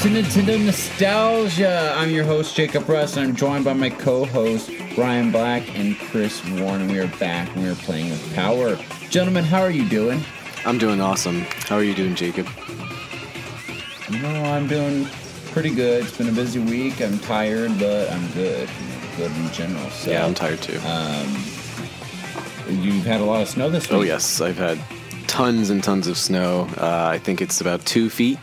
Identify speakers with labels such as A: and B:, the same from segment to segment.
A: to Nintendo Nostalgia. I'm your host, Jacob Russ, and I'm joined by my co host, Ryan Black and Chris Warren. We are back and we are playing with Power. Gentlemen, how are you doing?
B: I'm doing awesome. How are you doing, Jacob?
A: You know, I'm doing pretty good. It's been a busy week. I'm tired, but I'm good. Good in general. So,
B: Yeah, I'm tired too.
A: You've had a lot of snow this week.
B: oh yes, I've had tons and tons of snow. Uh, I think it's about two feet,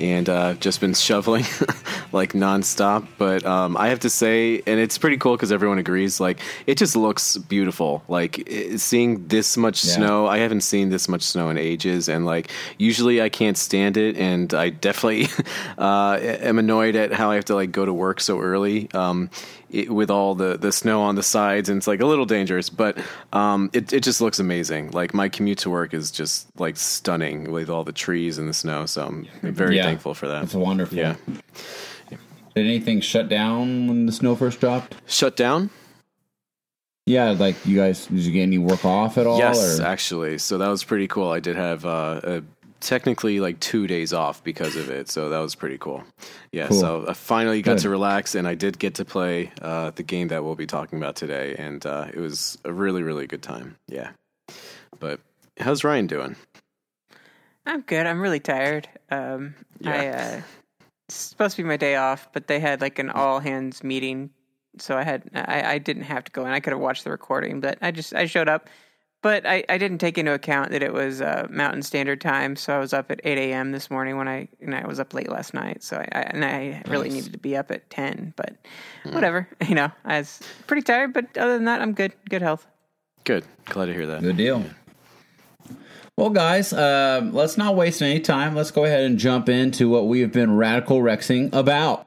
B: and uh, I've just been shoveling like nonstop. But um, I have to say, and it's pretty cool because everyone agrees. Like it just looks beautiful. Like seeing this much
A: Yeah.
B: snow, I haven't seen this much snow in ages. And like usually I can't stand it, and I definitely uh, am annoyed at how I have to like go to work so early. Um, it, with all the, the snow on the sides and it's like a little dangerous but um, it, it just looks amazing like my commute to work is just like stunning with all the trees and the snow so i'm very
A: Yeah.
B: thankful for that
A: It's wonderful.
B: yeah
A: Did anything shut down when the snow first dropped?
B: shut down
A: Yeah, like you guys, did you get any work off at all?
B: yes
A: or?
B: actually so that was pretty cool i did have uh, a, technically like two days off because of it so that was pretty cool yeah
A: Cool.
B: so i finally got
A: Good.
B: to relax and i did get to play uh, the game that we'll be talking about today and uh, it was a really really good time yeah but how's ryan doing
C: I'm good. I'm really tired. Um, I
B: Yeah.
C: uh, it's supposed to be my day off, but they had like an all hands meeting, so I had I, I didn't have to go, and I could have watched the recording, but I just I showed up, but I, I didn't take into account that it was uh, Mountain Standard Time, so I was up at 8 a.m. this morning when I and I was up late last night, so I, I and I really needed to be up at 10, but whatever, you know, I was pretty tired, but other than that, I'm good, good health.
B: Good. Glad to hear that.
A: Good deal. Well, guys, um, let's not waste any time. Let's go ahead and jump into what we have been radical rexing about.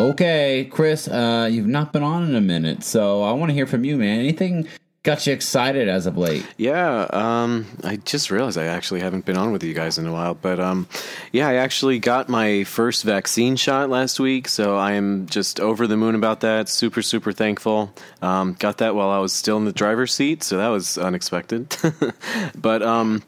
A: Okay, Chris, uh, you've not been on in a minute, so I want to hear from you, man. Anything got you excited as of late?
B: Yeah, um, I just realized I actually haven't been on with you guys in a while, but um, yeah, I actually got my first vaccine shot last week, so I am just over the moon about that. Super, super thankful. Um, got that while I was still in the driver's seat, so that was unexpected. but um,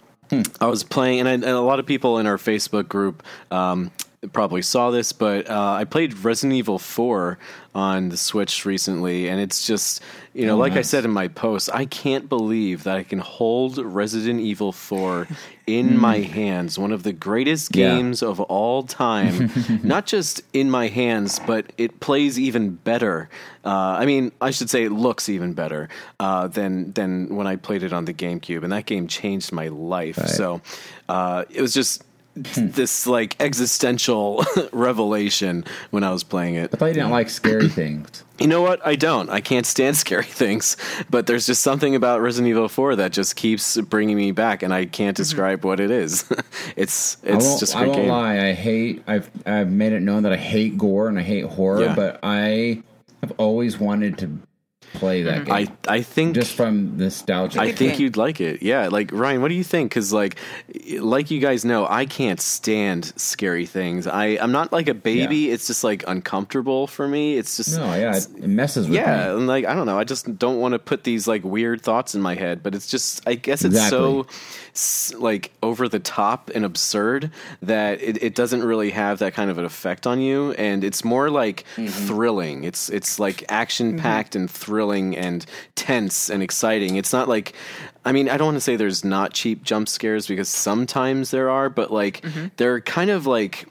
B: I was playing, and, I, and a lot of people in our Facebook group. Um, Probably saw this, but uh, I played Resident Evil 4 on the Switch recently, and it's just, you know, like I said in my post, I can't believe that I can hold Resident Evil 4 in my hands, one of the greatest
A: Yeah.
B: games of all time. Not just in my hands, but it plays even better. Uh, I mean, I should say it looks even better uh, than than when I played it on the GameCube, and that game changed my life. So uh, it was just Hmm. this like existential revelation when I was playing it.
A: I thought you didn't like scary things.
B: You know what? I don't. I can't stand scary things. But there's just something about Resident Evil 4 that just keeps bringing me back, and I can't mm-hmm. describe what it is. it's it's just
A: I won't
B: game.
A: lie. I hate. I've I've made it known that I hate gore and I hate horror,
B: Yeah.
A: but I have always wanted to play that mm-hmm. game.
B: I I think
A: just from nostalgia.
B: I think
C: game.
B: you'd like it. Yeah, like Ryan, what do you think? Because like, like you guys know, I can't stand scary things. I I'm not like a baby. It's just like uncomfortable for me. It's just
A: no, yeah, it, it messes with
B: yeah,
A: me.
B: and like I don't know, I just don't want to put these like weird thoughts in my head. But it's just, I guess it's so like over the top and absurd that it, it doesn't really have that kind of an effect on you, and it's more like mm-hmm. thrilling. It's it's like action packed mm-hmm. and thrilling and tense and exciting. It's not like. I mean, I don't want to say there's not cheap jump scares because sometimes there are, but like mm-hmm. they're kind of like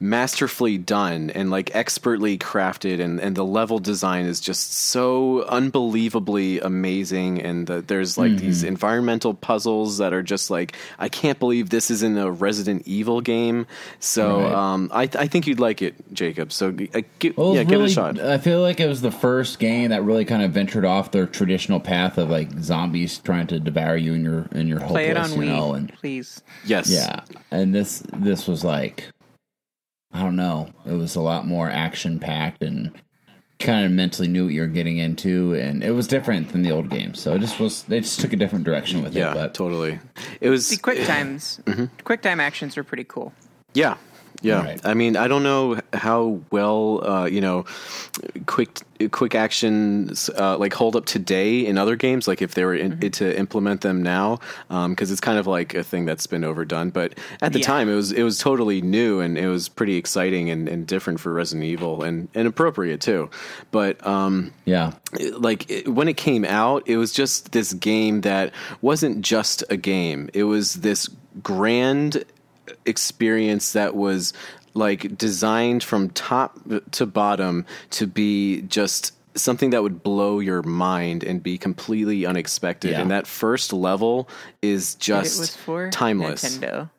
B: masterfully done and like expertly crafted and, and the level design is just so unbelievably amazing and the, there's like these environmental puzzles that are just like I can't believe this is in a Resident Evil game. So
A: Right.
B: um, I, I think you'd like it Jacob. So uh, give,
A: Well,
B: yeah
A: it's
B: give it a shot.
A: I feel like it was the first game that really kind of ventured off their traditional path of like zombies trying to devour you and your and your
C: Play it on
A: you
C: Wii,
A: know, and
C: please.
B: yes.
A: Yeah, and this this was like, I don't know, it was a lot more action packed and kind of mentally knew what you're getting into, and it was different than the old game. So it just was they just took a different direction with
B: yeah
A: it. But
B: totally it was
C: The quick times, mm-hmm. quick time actions are pretty cool.
B: Yeah. Yeah.
A: Right.
B: I mean, I don't know how well, uh, you know, quick quick actions uh, like hold up today in other games. Like if they were in, to implement them now, because it's kind of like a thing that's been overdone. But at the
C: Yeah.
B: time, it was it was totally new and it was pretty exciting and, and different for Resident Evil and, and appropriate too. But um,
A: yeah,
B: like it- when it came out, it was just this game that wasn't just a game. It was this grand experience that was like designed from top to bottom to be just something that would blow your mind and be completely unexpected.
A: Yeah.
B: And that first level is
C: it
B: just
C: was for
B: timeless.
C: Nintendo.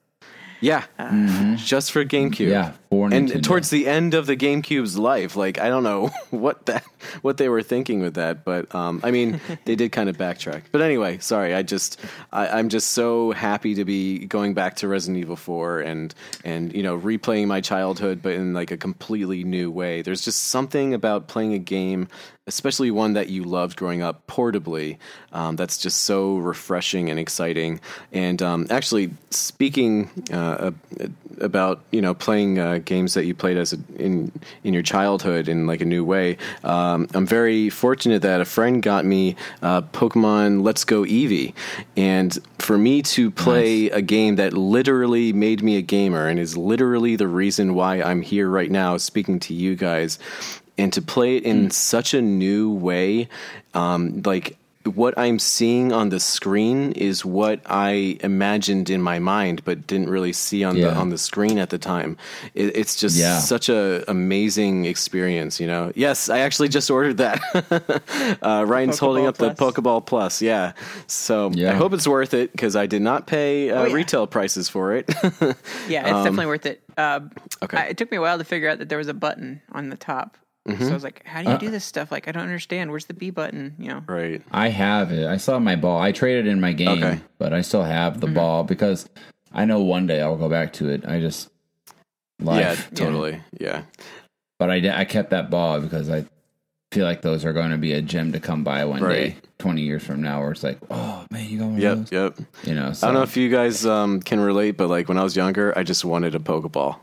B: Yeah, uh, just for GameCube.
A: Yeah, for
B: and towards the end of the GameCube's life, like I don't know what that what they were thinking with that, but um, I mean they did kind of backtrack. But anyway, sorry, I just I, I'm just so happy to be going back to Resident Evil 4 and and you know replaying my childhood, but in like a completely new way. There's just something about playing a game. Especially one that you loved growing up portably, um, that's just so refreshing and exciting. And um, actually, speaking uh, about you know playing uh, games that you played as a, in in your childhood in like a new way. Um, I'm very fortunate that a friend got me uh, Pokemon Let's Go Eevee, and for me to play a game that literally made me a gamer and is literally the reason why I'm here right now speaking to you guys, and to play it in such a new way, um, like what I'm seeing on the screen is what I imagined in my mind, but didn't really see on the on the screen at the time. It, it's just
A: Yeah.
B: such a amazing experience, you know. Yes, I actually just ordered that. uh, Ryan's holding
C: Pokeball
B: up the Pokeball Plus, yeah. So
A: Yeah.
B: I hope it's worth it because I did not pay uh,
C: Oh, yeah.
B: retail prices for it.
C: Yeah, it's definitely worth it. Uh,
B: okay.
C: I, it took me a while to figure out that there was a button on the top. So I mm-hmm. was like, "How do you uh, do this stuff? Like, I don't understand. Where's the B button? You know?"
B: right.
A: I have it. I saw my ball. I traded in my game,
B: Okay.
A: but I still have the mm-hmm. ball because I know one day I'll go back to it. I just life,
B: yeah, totally. Yeah.
A: But I did- I kept that ball because I feel like those are going to be a gem to come by one day, twenty years from now, where it's like, oh man, you got one
B: Yep.
A: of those,
B: Yep.
A: you know. So,
B: I don't know if you guys um, can relate, but like when I was younger, I just wanted a Pokeball.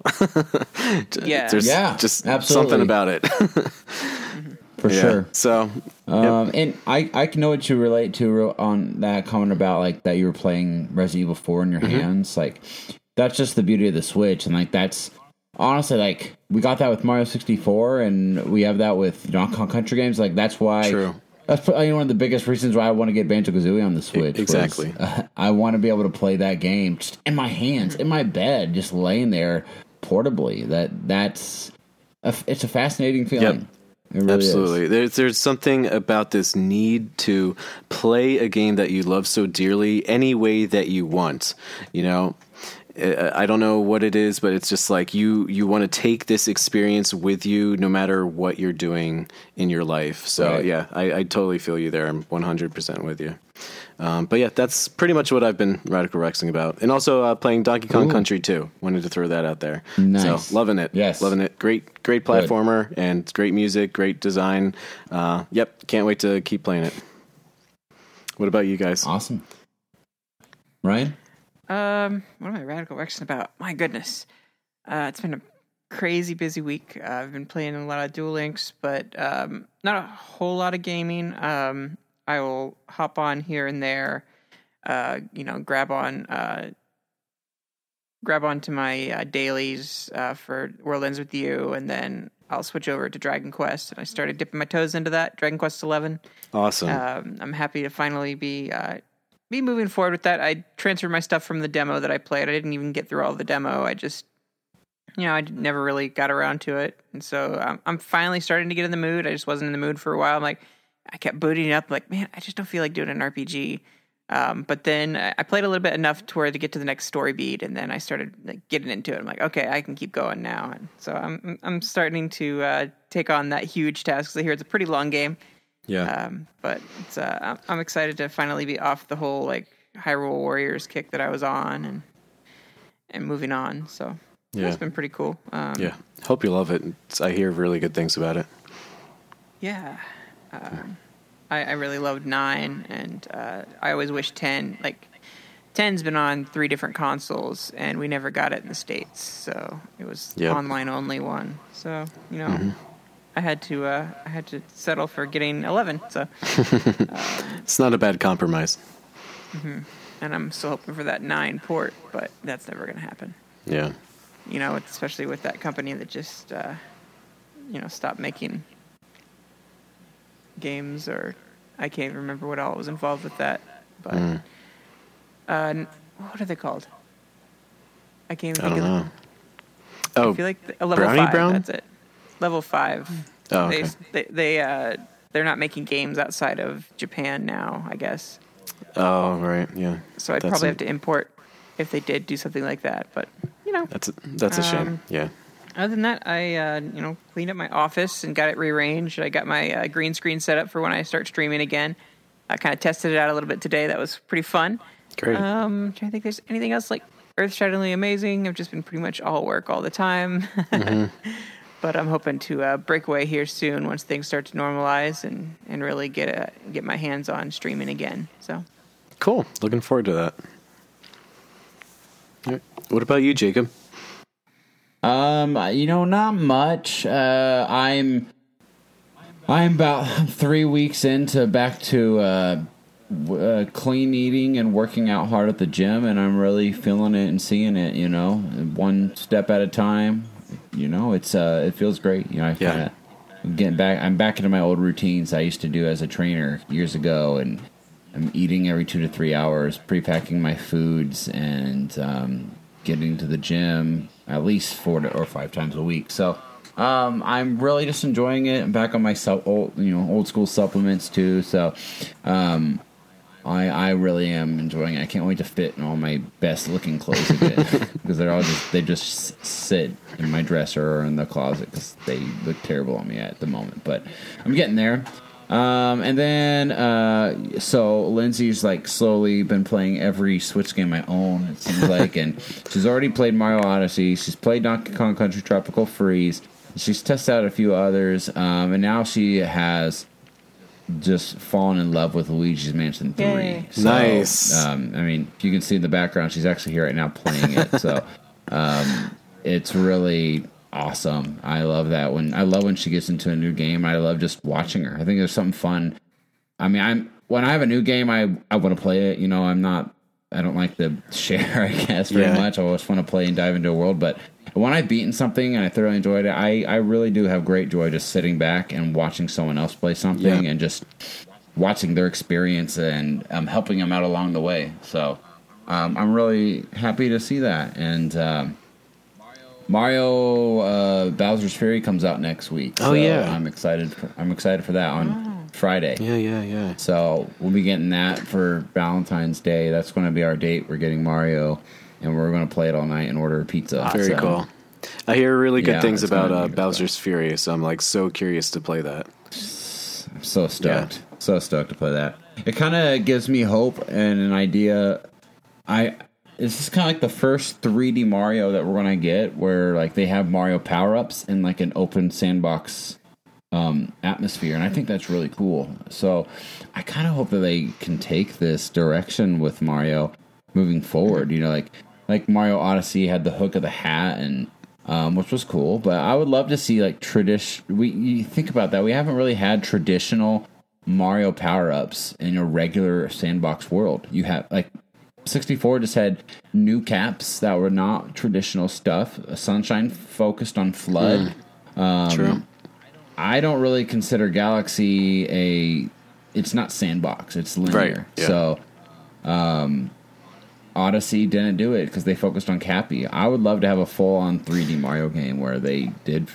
C: Yeah.
B: There's
A: Yeah,
B: just
A: absolutely.
B: something about it.
A: for
B: Yeah.
A: sure.
B: So,
A: Um, and I, I can know what you relate to on that comment about like that you were playing Resident Evil 4 in your
B: Mm-hmm.
A: hands. Like, that's just the beauty of the Switch. And like, that's honestly like, we got that with Mario 64 and we have that with Donkey Kong Country games. Like, that's why.
B: True.
A: That's probably one of the biggest reasons why I want to get Banjo Kazooie on the Switch. was,
B: exactly.
A: uh, I want to be able to play that game just in my hands, in my bed, just laying there portably. That that's a, it's a fascinating feeling. It really is.
B: Absolutely. There's there's something about this need to play a game that you love so dearly any way that you want. You know, I don't know what it is, but it's just like you you want to take this experience with you no matter what you're doing in your life. So
A: Right.
B: yeah, I, I totally feel you there. I'm 100% with you. Um, but yeah, that's pretty much what I've been radical rexing about, and also uh, playing Donkey Kong
A: Ooh.
B: Country too. Wanted to throw that out there.
A: Nice.
B: So loving it.
A: Yes.
B: loving it. Great, great platformer and great music, great design. Uh, yep, can't wait to keep playing it. What about you guys?
A: Awesome. Ryan?
C: Um, what am I radical rexing about? My goodness, uh, it's been a crazy busy week. Uh, I've been playing a lot of Duel Links, but um, not a whole lot of gaming. Um, I will hop on here and there. Uh, you know, grab on, uh, grab onto my uh, dailies uh, for World Ends with You, and then I'll switch over to Dragon Quest. And I started dipping my toes into that Dragon Quest Eleven
B: Awesome.
C: um, I'm happy to finally be uh, be moving forward with that. I transferred my stuff from the demo that I played. I didn't even get through all the demo. I just you know, I never really got around to it, and so I'm, I'm finally starting to get in the mood. I just wasn't in the mood for a while. I'm like, I kept booting up, like, man, I just don't feel like doing an RPG. Um, but then I played a little bit enough to where to get to the next story beat, and then I started like, getting into it. I'm like, okay, I can keep going now, and so I'm I'm starting to uh, take on that huge task. I hear it's a pretty long game.
B: Yeah.
C: Um, but it's uh, I'm, excited to finally be off the whole like Hyrule Warriors kick that I was on, and and moving on. So
B: Yeah.
C: it's been pretty cool. Um,
B: yeah. Hope you love it. It's, I hear really good things about it.
C: Yeah. Um, I, I really loved nine, and uh, I always wish ten. Like, ten's been on three different consoles, and we never got it in the states, so it was
B: Yep.
C: online only one. So you know, I had to uh, I had to settle for getting eleven. So,
B: It's not a bad compromise.
C: and I'm still hoping for that nine port, but that's never going to happen.
B: Yeah.
C: You know, especially with that company that just uh, you know stopped making games, or I can't even remember what all was involved with that. But
B: Mm.
C: uh, what are they called? I can't even
B: I
C: think
B: don't
C: of
B: know.
C: them.
B: Oh,
C: I feel like the, a level
B: Brownie
C: five.
B: Brown?
C: That's it. Level five.
B: Oh,
C: They
B: okay.
C: they they uh they're not making games outside of Japan now. I guess.
B: oh, right. Yeah.
C: So I'd
B: That's
C: probably
B: a-
C: have to import if they did do something like that. But you know,
B: That's a, that's a shame.
C: Um,
B: Yeah.
C: other than that, I uh, you know cleaned up my office and got it rearranged. I got my uh, green screen set up for when I start streaming again. I kind of tested it out a little bit today. That was pretty fun.
B: Great.
C: Um, I'm trying to think. There's anything else like earth-shatteringly amazing. I've just been pretty much all work all the time. but I'm hoping to uh, break away here soon once things start to normalize and, and really get a, get my hands on streaming again. So
B: cool. Looking forward to that. All right. What about you, Jacob?
A: Um, you know, not much. Uh, I'm I'm about three weeks into back to uh, w- uh, clean eating and working out hard at the gym, and I'm really feeling it and seeing it. You know, one step at a time. You know, it's uh, it feels great. You know, I
B: Yeah.
A: of getting back. I'm back into my old routines I used to do as a trainer years ago, and I'm eating every two to three hours, pre-packing my foods, and um, getting to the gym at least four to, or five times a week. So um, I'm really just enjoying it. I'm back on my sup- old, you know, old school supplements too. So um, I I really am enjoying it. I can't wait to fit in all my best looking clothes again because they're all just they just sit in my dresser or in the closet because they look terrible on me at the moment. But I'm getting there. Um, and then, uh, so Lindsay's like slowly been playing every Switch game I own, it seems like, and she's already played Mario Odyssey. She's played Donkey Kong Country Tropical Freeze. She's tested out a few others, um, and now she has just fallen in love with Luigi's Mansion 3.
C: Yay.
B: Nice.
A: Um, I mean, if you can see in the background, she's actually here right now playing it. So, um, it's really awesome. I love that when I love when she gets into a new game. I love just watching her. I think there's something fun. I mean, I'm when I have a new game, I I want to play it. You know, I'm not. I don't like to share. I guess very
B: Yeah.
A: much. I always want to play and dive into a world, but when I've beaten something and I thoroughly enjoyed it, I I really do have great joy just sitting back and watching someone else play something
B: Yeah.
A: and just watching their experience and um, helping them out along the way. So um, I'm really happy to see that. And um, Mario uh, Bowser's Fury comes out next week.
B: Oh,
A: so
B: yeah.
A: I'm excited. For, I'm excited for that on Friday.
B: Yeah, yeah, yeah.
A: So we'll be getting that for Valentine's Day. That's going to be our date. We're getting Mario, and we're going to play it all night and order a pizza.
B: Very
A: So,
B: cool. I hear really good
A: Yeah,
B: things about uh, Bowser's Fury, so I'm like so curious to play that.
A: I'm so stoked. So stoked to play that. It kind of gives me hope and an idea. I this is kind of like the first 3D Mario that we're gonna get, where like they have Mario power ups in like an open sandbox um, atmosphere, and I think that's really cool. So I kind of hope that they can take this direction with Mario moving forward. You know, like like Mario Odyssey had the hook of the hat and. Um, which was cool, but I would love to see like tradition. We you think about that. We haven't really had traditional Mario power ups in a regular sandbox world. You have like 64 just had new caps that were not traditional stuff. Sunshine focused on FLUDD.
B: True.
A: I don't really consider Galaxy a. It's not sandbox. It's linear.
B: Right, yeah.
A: So, um, Odyssey didn't do it because they focused on Cappy. I would love to have a full on 3D Mario game where they did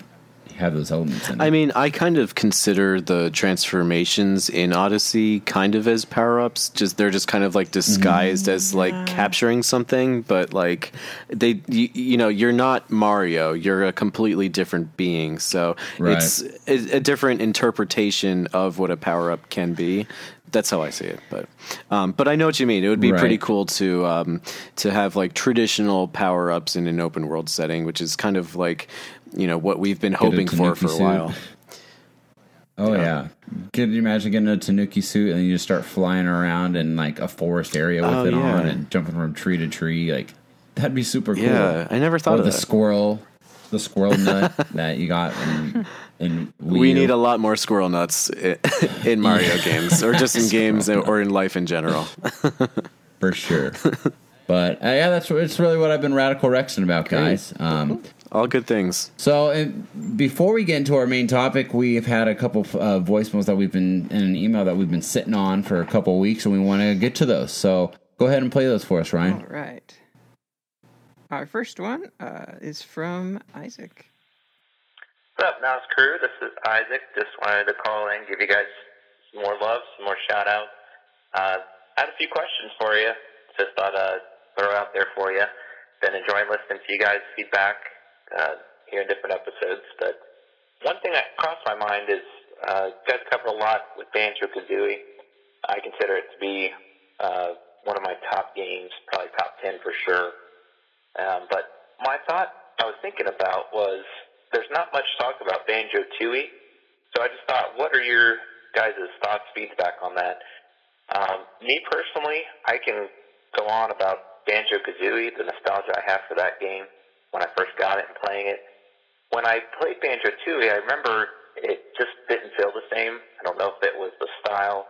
A: have those elements in it.
B: I mean, I kind of consider the transformations in Odyssey kind of as power ups. Just they're just kind of like disguised as like capturing something, but like they, you, you know, you're not Mario. You're a completely different being. So
A: Right.
B: it's a, a different interpretation of what a power up can be. That's how I see it, but um, but I know what you mean. It would be
A: Right.
B: pretty cool to um, to have like traditional power ups in an open world setting, which is kind of like you know what we've been hoping for for a
A: suit.
B: while.
A: oh yeah. Can you imagine getting a Tanuki suit and you just start flying around in like a forest area with
B: Oh,
A: it on and jumping from tree to tree? Like that'd be super cool.
B: Yeah, I never thought
A: Or
B: of
A: the
B: that.
A: squirrel, the squirrel nut that you got Wii
B: we need a lot more squirrel nuts in Mario games, or just in games, or in life in general.
A: for sure. but uh, yeah, that's it's really what I've been radical Rexing about, guys. Um,
B: All good things.
A: so uh, before we get into our main topic, we've had a couple uh, voicemails that we've been in an email that we've been sitting on for a couple weeks, and we want to get to those. So go ahead and play those for us, Ryan.
C: All right. Our first one uh, is from Isaac.
D: What's up, Mouse Crew? This is Isaac. Just wanted to call in, give you guys some more love, some more shout outs. Uh, I had a few questions for you. Just thought uh throw out there for you. Been enjoying listening to you guys' feedback, uh, hearing different episodes. But one thing that crossed my mind is uh, you guys covered a lot with Banjo Kazooie. I consider it to be uh, one of my top games, probably top 10 for sure. Um, but my thought I was thinking about was there's not much talk about Banjo Tooie, so I just thought, what are your guys' thoughts, feedback on that? Um, me personally, I can go on about Banjo Kazooie, the nostalgia I have for that game when I first got it and playing it. When I played Banjo Tooie, I remember it just didn't feel the same. I don't know if it was the style.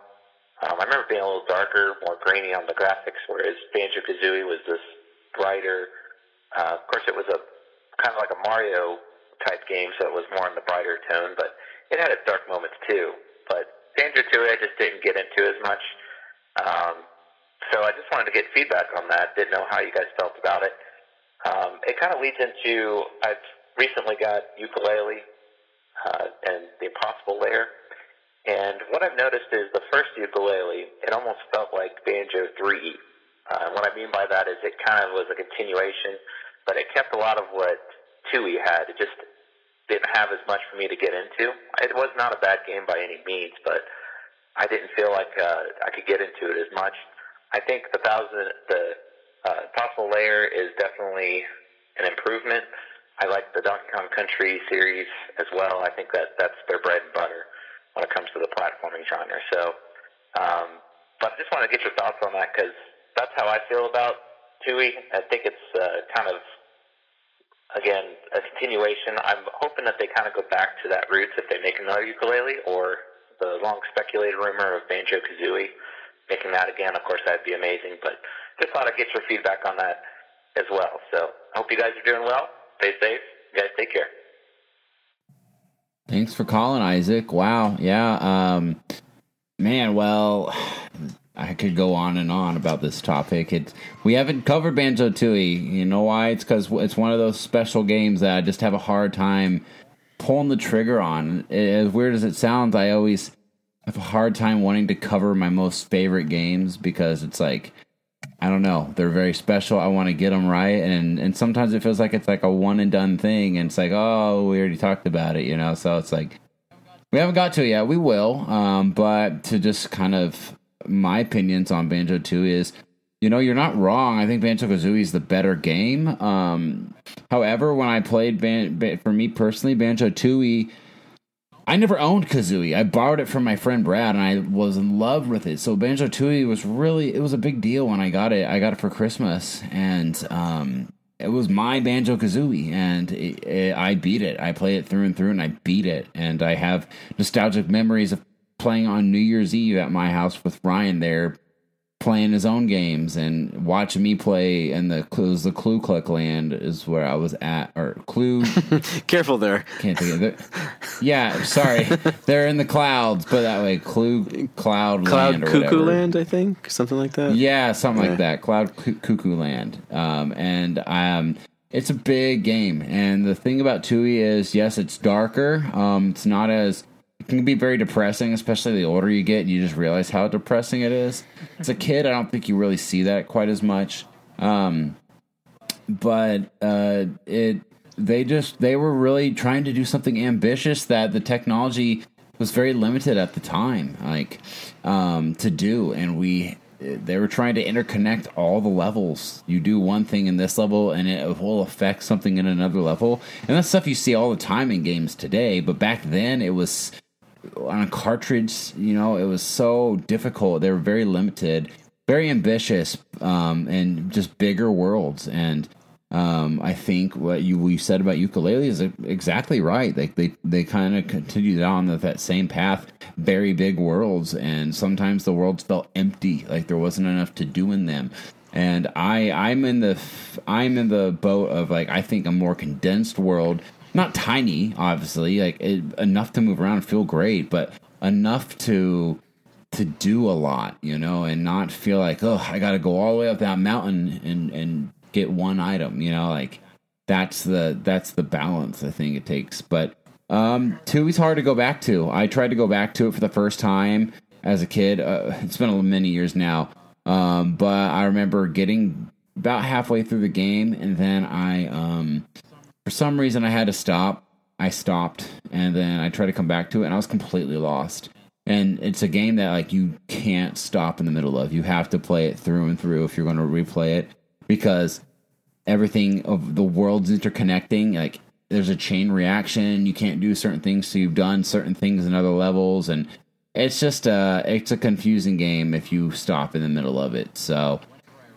D: Um, I remember being a little darker, more grainy on the graphics, whereas Banjo Kazooie was this brighter. Uh, of course, it was a kind of like a Mario type game, so it was more in the brighter tone, but it had its dark moments too. But Banjo Tooie, I just didn't get into as much. Um, so I just wanted to get feedback on that. Didn't know how you guys felt about it. Um, it kind of leads into I've recently got Yooka-Laylee uh, and the Impossible Lair. And what I've noticed is the first Yooka-Laylee, it almost felt like Banjo 3. Uh, what I mean by that is it kind of was a continuation, but it kept a lot of what Tooie had. It just didn't have as much for me to get into. It was not a bad game by any means, but I didn't feel like uh, I could get into it as much. I think the thousand, the uh, Possible Layer is definitely an improvement. I like the Donkey Kong Country series as well. I think that that's their bread and butter when it comes to the platforming genre. So, um, but I just want to get your thoughts on that because that's how I feel about Tooie. I think it's uh, kind of again a continuation. I'm hoping that they kind of go back to that roots if they make another Yooka-Laylee or the long speculated rumor of Banjo Kazooie making that again. Of course, that'd be amazing. But just thought I'd get your feedback on that as well. So, hope you guys are doing well. Stay safe. You guys take care.
A: Thanks for calling, Isaac. Wow. Yeah. Um, man, well, I could go on and on about this topic. It we haven't covered Banjo Tooie. You know why? It's because it's one of those special games that I just have a hard time pulling the trigger on. As weird as it sounds, I always have a hard time wanting to cover my most favorite games because it's like I don't know. They're very special. I want to get them right, and and sometimes it feels like it's like a one and done thing, and it's like, oh, we already talked about it, you know. So it's like we haven't got to it yet. We will, um, but to just kind of my opinions on Banjo Two is, you know, you're not wrong. I think Banjo Kazooie is the better game. Um, however, when I played, Ban- Ban- for me personally, Banjo Tooie. I never owned Kazooie. I borrowed it from my friend Brad, and I was in love with it. So Banjo Tooie was really it was a big deal when I got it. I got it for Christmas, and um, it was my Banjo Kazooie, and it, it, I beat it. I play it through and through, and I beat it. And I have nostalgic memories of playing on New Year's Eve at my house with Ryan there playing his own games and watching me play. And the was the Clue Click Land is where I was at, or Clue.
B: Careful there.
A: Can't think of it. Yeah, sorry, they're in the clouds, but that way, Clue Cloud
B: Cloud
A: Land or
B: Cuckoo
A: whatever.
B: Land, I think, something like that.
A: Yeah, something
B: Yeah.
A: like that. Cloud Cu- Cuckoo Land. Um, and I um, it's a big game. And the thing about Tooie is, yes, it's darker. Um, it's not as can be very depressing, especially the older you get. And you just realize how depressing it is. As a kid, I don't think you really see that quite as much. Um, but uh, it they just they were really trying to do something ambitious that the technology was very limited at the time like um, to do and we they were trying to interconnect all the levels you do one thing in this level and it will affect something in another level and that's stuff you see all the time in games today but back then it was on cartridge you know it was so difficult they were very limited very ambitious um, and just bigger worlds and um, I think what you we said about Yooka-Laylee is exactly right. Like they they kind of continued on that, that same path, very big worlds, and sometimes the worlds felt empty, like there wasn't enough to do in them. And I I'm in the I'm in the boat of like I think a more condensed world, not tiny, obviously, like it, enough to move around and feel great, but enough to to do a lot, you know, and not feel like, oh, I got to go all the way up that mountain and and get one item, you know, like that's the that's the balance I think it takes. But um, two is hard to go back to. I tried to go back to it for the first time as a kid. Uh, it's been many years now, um, but I remember getting about halfway through the game, and then I, um, for some reason, I had to stop. I stopped, and then I tried to come back to it, and I was completely lost and it's a game that like you can't stop in the middle of. You have to play it through and through if you're going to replay it because everything of the world's interconnecting. Like there's a chain reaction. You can't do certain things, so you've done certain things in other levels, and it's just a it's a confusing game if you stop in the middle of it. So.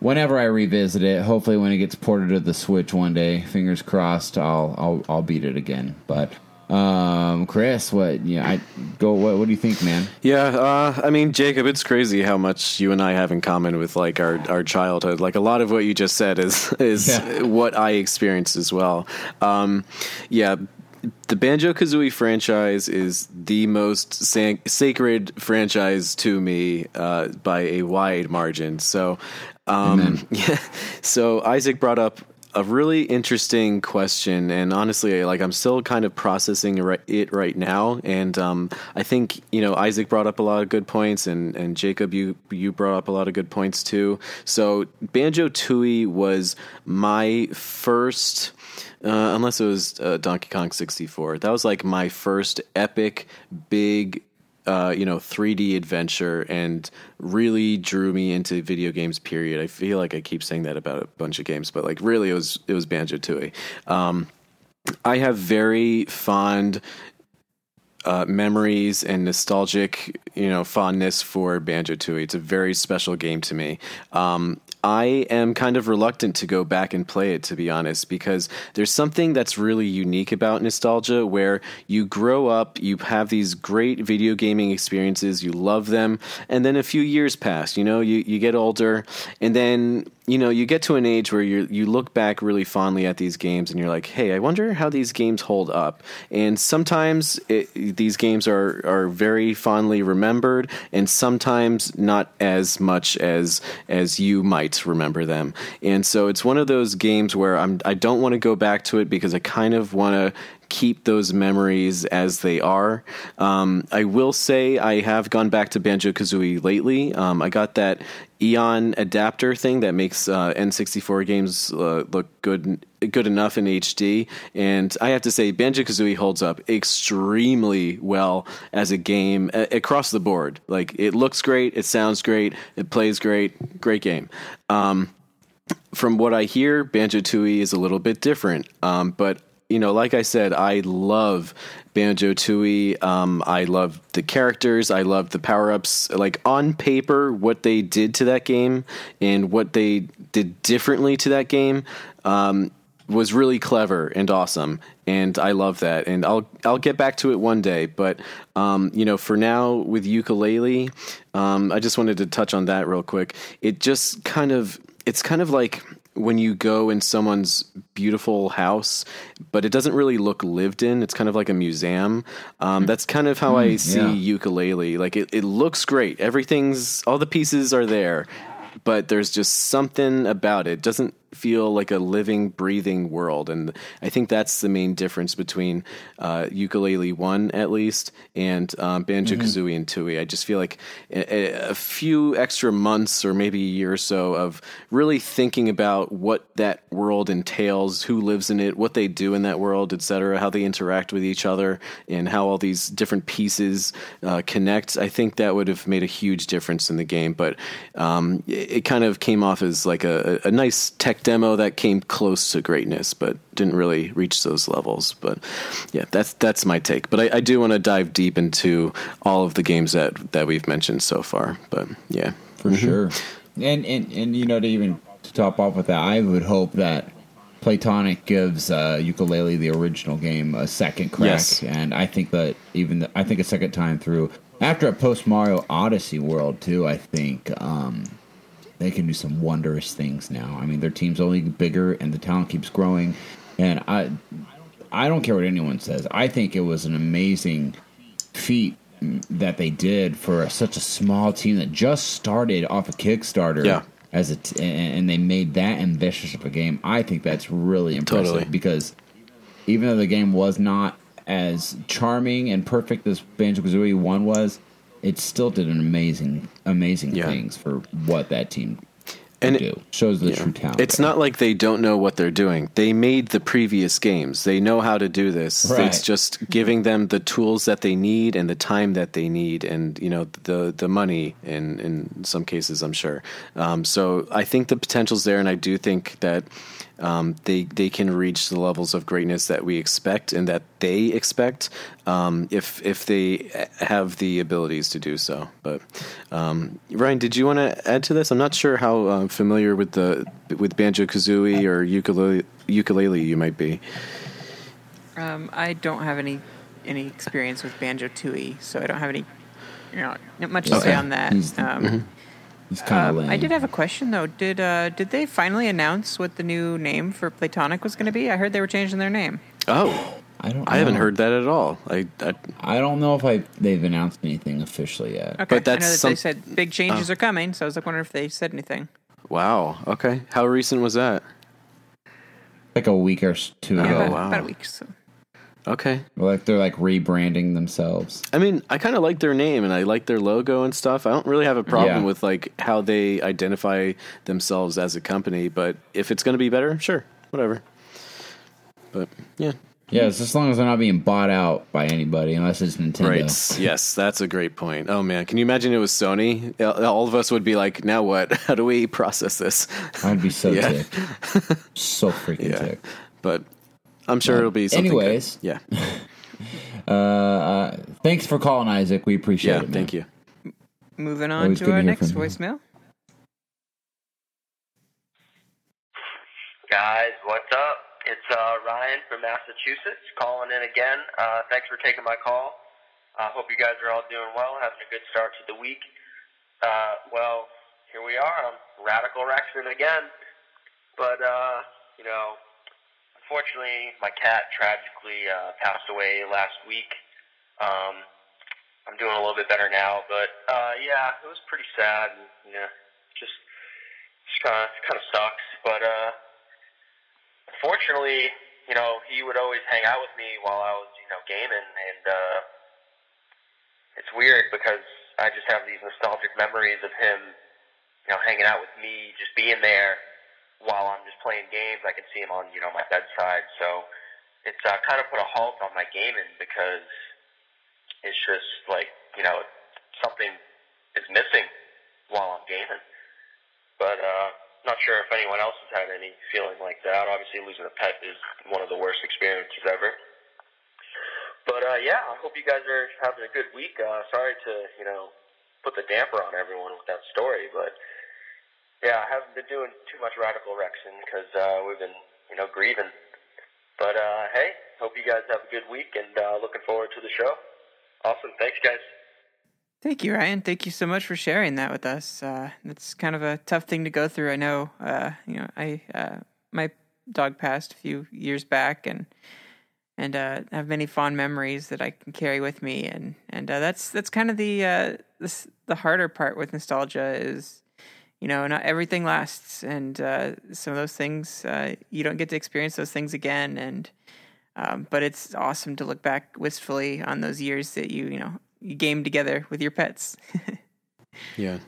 A: Whenever I revisit it, hopefully when it gets ported to the Switch one day, fingers crossed, I'll I'll I'll beat it again. But um, Chris, what? Yeah, I go. What? What do you think, man?
B: Yeah, uh, I mean, Jacob, it's crazy how much you and I have in common with like our, our childhood. Like a lot of what you just said is is
A: Yeah.
B: what I experienced as well. Um, yeah, the Banjo Kazooie franchise is the most sa- sacred franchise to me uh, by a wide margin. So, um, yeah. So Isaac brought up a really interesting question, and honestly, like I'm still kind of processing it right- now. And um, I think you know Isaac brought up a lot of good points, and and Jacob, you you brought up a lot of good points too. So Banjo Tooie was my first. Uh, unless it was uh, Donkey Kong 64. That was like my first epic, big, uh, you know, 3D adventure and really drew me into video games, period. I feel like I keep saying that about a bunch of games, but like really it was, it was Banjo Tooie. Um, I have very fond uh, memories and nostalgic, you know, fondness for Banjo Tooie. It's a very special game to me. Um, I am kind of reluctant to go back and play it, to be honest, because there's something that's really unique about nostalgia where you grow up, you have these great video gaming experiences, you love them, and then a few years pass, you know, you, you get older, and then you know you get to an age where you you look back really fondly at these games and you're like hey i wonder how these games hold up. And sometimes it, these games are are very fondly remembered and sometimes not as much as as you might remember them. And so it's one of those games where i'm i don't want to go back to it because i kind of want to keep those memories as they are. Um, I will say I have gone back to Banjo Kazooie lately. Um, I got that Eon adapter thing that makes uh, N64 games uh, look good good enough in HD, and I have to say Banjo Kazooie holds up extremely well as a game uh, across the board. Like it looks great, it sounds great, it plays great, great game. Um, from what I hear, Banjo Tooie is a little bit different. Um, but you know, like I said, I love Banjo Tooie. Um, I love the characters. I love the power ups. Like on paper, what they did to that game and what they did differently to that game. Um, was really clever and awesome, and I love that. And I'll I'll get back to it one day, but um, you know, for now with Yooka-Laylee, um, I just wanted to touch on that real quick. It just kind of it's kind of like when you go in someone's beautiful house, but it doesn't really look lived in. It's kind of like a museum. Um, that's kind of how I see
A: yeah.
B: Yooka-Laylee. Like it, it looks great. Everything's all the pieces are there, but there's just something about it. it doesn't feel like a living, breathing world. And I think that's the main difference between uh, Yooka-Laylee 1, at least, and um, Banjo Kazooie and Tooie. I just feel like a, a few extra months or maybe a year or so of really thinking about what that world entails, who lives in it, what they do in that world, etc., how they interact with each other, and how all these different pieces uh, connect. I think that would have made a huge difference in the game. But um, it, it kind of came off as like a, a nice tech demo that came close to greatness, but didn't really reach those levels. But yeah, that's that's my take. But I, I do want to dive deep into all of the games that that we've mentioned so far. But yeah,
A: for sure. And and and you know to even to top off with that, I would hope that Playtonic gives uh, Yooka-Laylee the original game a second crack,
B: Yes.
A: and I think that even the, I think a second time through after a post Mario Odyssey world too. I think um, they can do some wondrous things now. I mean, their team's only bigger, and the talent keeps growing. And I, I don't care what anyone says. I think it was an amazing feat that they did for such a small team that just started off a Kickstarter.
B: Yeah.
A: As a t- and and they made that ambitious of a game. I think that's really impressive
B: Totally.
A: because even though the game was not as charming and perfect as Banjo Kazooie One was, it still did an amazing, amazing
B: Yeah.
A: things for what that team
B: And
A: could
B: it-
A: do. Shows the
B: Yeah.
A: true talent.
B: It's not like they don't know what they're doing. They made the previous games. They know how to do this.
A: Right.
B: It's just giving them the tools that they need and the time that they need, and you know the the money in in some cases. I'm sure. Um, so I think the potential's there, and I do think that. Um, they they can reach the levels of greatness that we expect and that they expect um, if if they have the abilities to do so. But um, Ryan, did you want to add to this? I'm not sure how uh, familiar with the with Banjo Kazooie or Yooka-Laylee, Yooka-Laylee you might be.
C: Um, I don't have any any experience with Banjo Tooie, so I don't have any, you know, not much to say on that.
A: He's-
C: Um,
A: It's kind of
C: um,
A: lame.
C: I did have a question though. Did uh, did they finally announce what the new name for Playtonic was going to be? I heard they were changing their name.
B: Oh,
A: I don't.
B: I haven't heard that at all. I, I
A: I don't know if I they've announced anything officially yet.
C: Okay,
B: But that's
C: I know that
B: some-
C: they said big changes are coming, so I was like wondering if they said anything.
B: wow. Okay, how recent was that?
A: Like a week or two
C: Yeah,
A: ago.
C: about,
B: wow.
C: about a week. So.
B: Okay.
A: Like they're like rebranding themselves.
B: I mean, I kind of like their name and I like their logo and stuff. I don't really have a problem
A: Yeah.
B: with like how they identify themselves as a company, but if it's going to be better, sure, whatever. But yeah,
A: Yeah, it's as long as they're not being bought out by anybody, unless it's Nintendo.
B: right. yes, that's a great point. Oh man, can you imagine it was Sony? All of us would be like, now what? How do we process this?
A: I'd be so
B: Yeah.
A: ticked. So freaking
B: Yeah.
A: ticked.
B: But I'm sure it'll be something. good.
A: anyways.
B: yeah,
A: Uh, uh, thanks for calling, Isaac. We appreciate
B: yeah.
A: it. man.
B: Thank you.
C: Moving on
A: Always
C: to
A: to
C: our
A: hear
C: next
A: from you.
C: voicemail.
D: Guys, what's up? It's uh, Ryan from Massachusetts calling in again. Uh, thanks for taking my call. I hope you guys are all doing well, having a good start to the week. Uh, well, here we are. I'm Radical Rexon again. But, uh, you know, unfortunately, my cat tragically uh, passed away last week. Um, I'm doing a little bit better now, but uh, yeah, it was pretty sad. And, yeah, just just kind of kind of sucks. But uh, unfortunately, you know, he would always hang out with me while I was, you know, gaming, and uh, it's weird because I just have these nostalgic memories of him, you know, hanging out with me, just being there while I'm just playing games. I can see him on, you know, my bedside. So it's uh, kind of put a halt on my gaming because it's just like, you know, something is missing while I'm gaming. But uh, not sure if anyone else has had any feeling like that. Obviously, losing a pet is one of the worst experiences ever. But uh, yeah, I hope you guys are having a good week. Uh, sorry to you know put the damper on everyone with that story, but yeah, I haven't been doing too much radical Rexing because uh, we've been you know, grieving. But uh, hey, hope you guys have a good week, and uh, looking forward to the show. Awesome, thanks, guys.
C: Thank you, Ryan. Thank you so much for sharing that with us. Uh, it's kind of a tough thing to go through. I know, uh, you know, I uh, my dog passed a few years back, and and uh, have many fond memories that I can carry with me, and and uh, that's that's kind of the uh, the harder part with nostalgia is, you know, not everything lasts, and uh, some of those things uh, you don't get to experience those things again, and um, but it's awesome to look back wistfully on those years that you you know you game together with your pets.
B: yeah.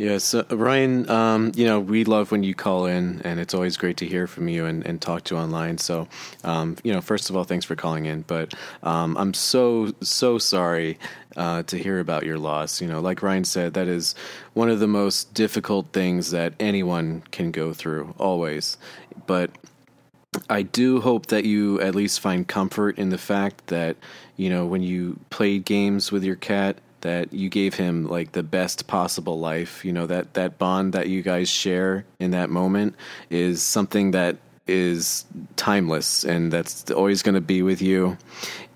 B: Yes, uh, Ryan. Um, you know we love when you call in, and it's always great to hear from you and, and talk to you online. So, um, you know, first of all, thanks for calling in. But um, I'm so so sorry uh, to hear about your loss. You know, like Ryan said, that is one of the most difficult things that anyone can go through. Always, but I do hope that you at least find comfort in the fact that you know when you played games with your cat that you gave him like the best possible life. You know that that bond that you guys share in that moment is something that is timeless and that's always going to be with you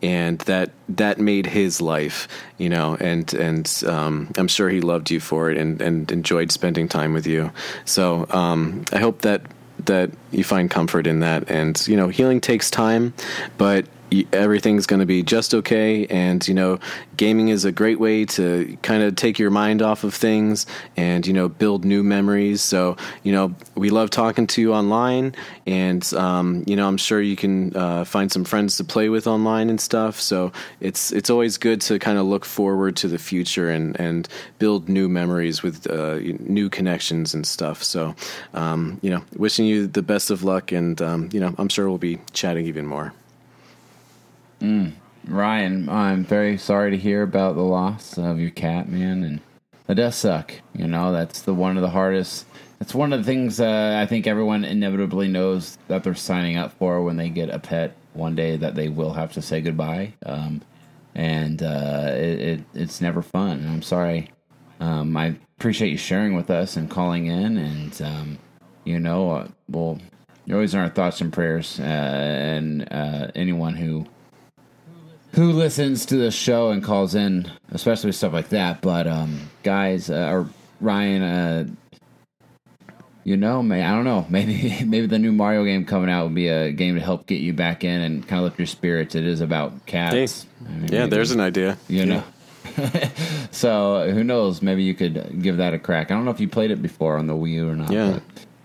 B: and that that made his life you know and and um, i'm sure he loved you for it and and enjoyed spending time with you so um, i hope that that you find comfort in that and you know healing takes time but everything's going to be just okay. And, you know, gaming is a great way to kind of take your mind off of things and, you know, build new memories. So, you know, we love talking to you online. And, um, you know, I'm sure you can uh, find some friends to play with online and stuff. So it's, it's always good to kind of look forward to the future and, and build new memories with uh, new connections and stuff. So, um, you know, wishing you the best of luck. And, um, you know, I'm sure we'll be chatting even more.
A: Mm. Ryan, I'm very sorry to hear about the loss of your cat, man, and that does suck. You know, that's the one of the hardest. That's one of the things uh, I think everyone inevitably knows that they're signing up for when they get a pet one day that they will have to say goodbye. Um, and uh, it, it, it's never fun. I'm sorry. Um, I appreciate you sharing with us and calling in, and um, you know, uh, well, you're always in our thoughts and prayers, uh, and uh, anyone who who listens to the show and calls in, especially stuff like that. But um, guys, uh, or Ryan, uh, you know, may I don't know, maybe maybe the new Mario game coming out would be a game to help get you back in and kind of lift your spirits. It is about cats.
B: Hey, I mean, yeah, maybe, there's an idea.
A: You know. so who knows? Maybe you could give that a crack. I don't know if you played it before on the Wii U or not.
B: Yeah,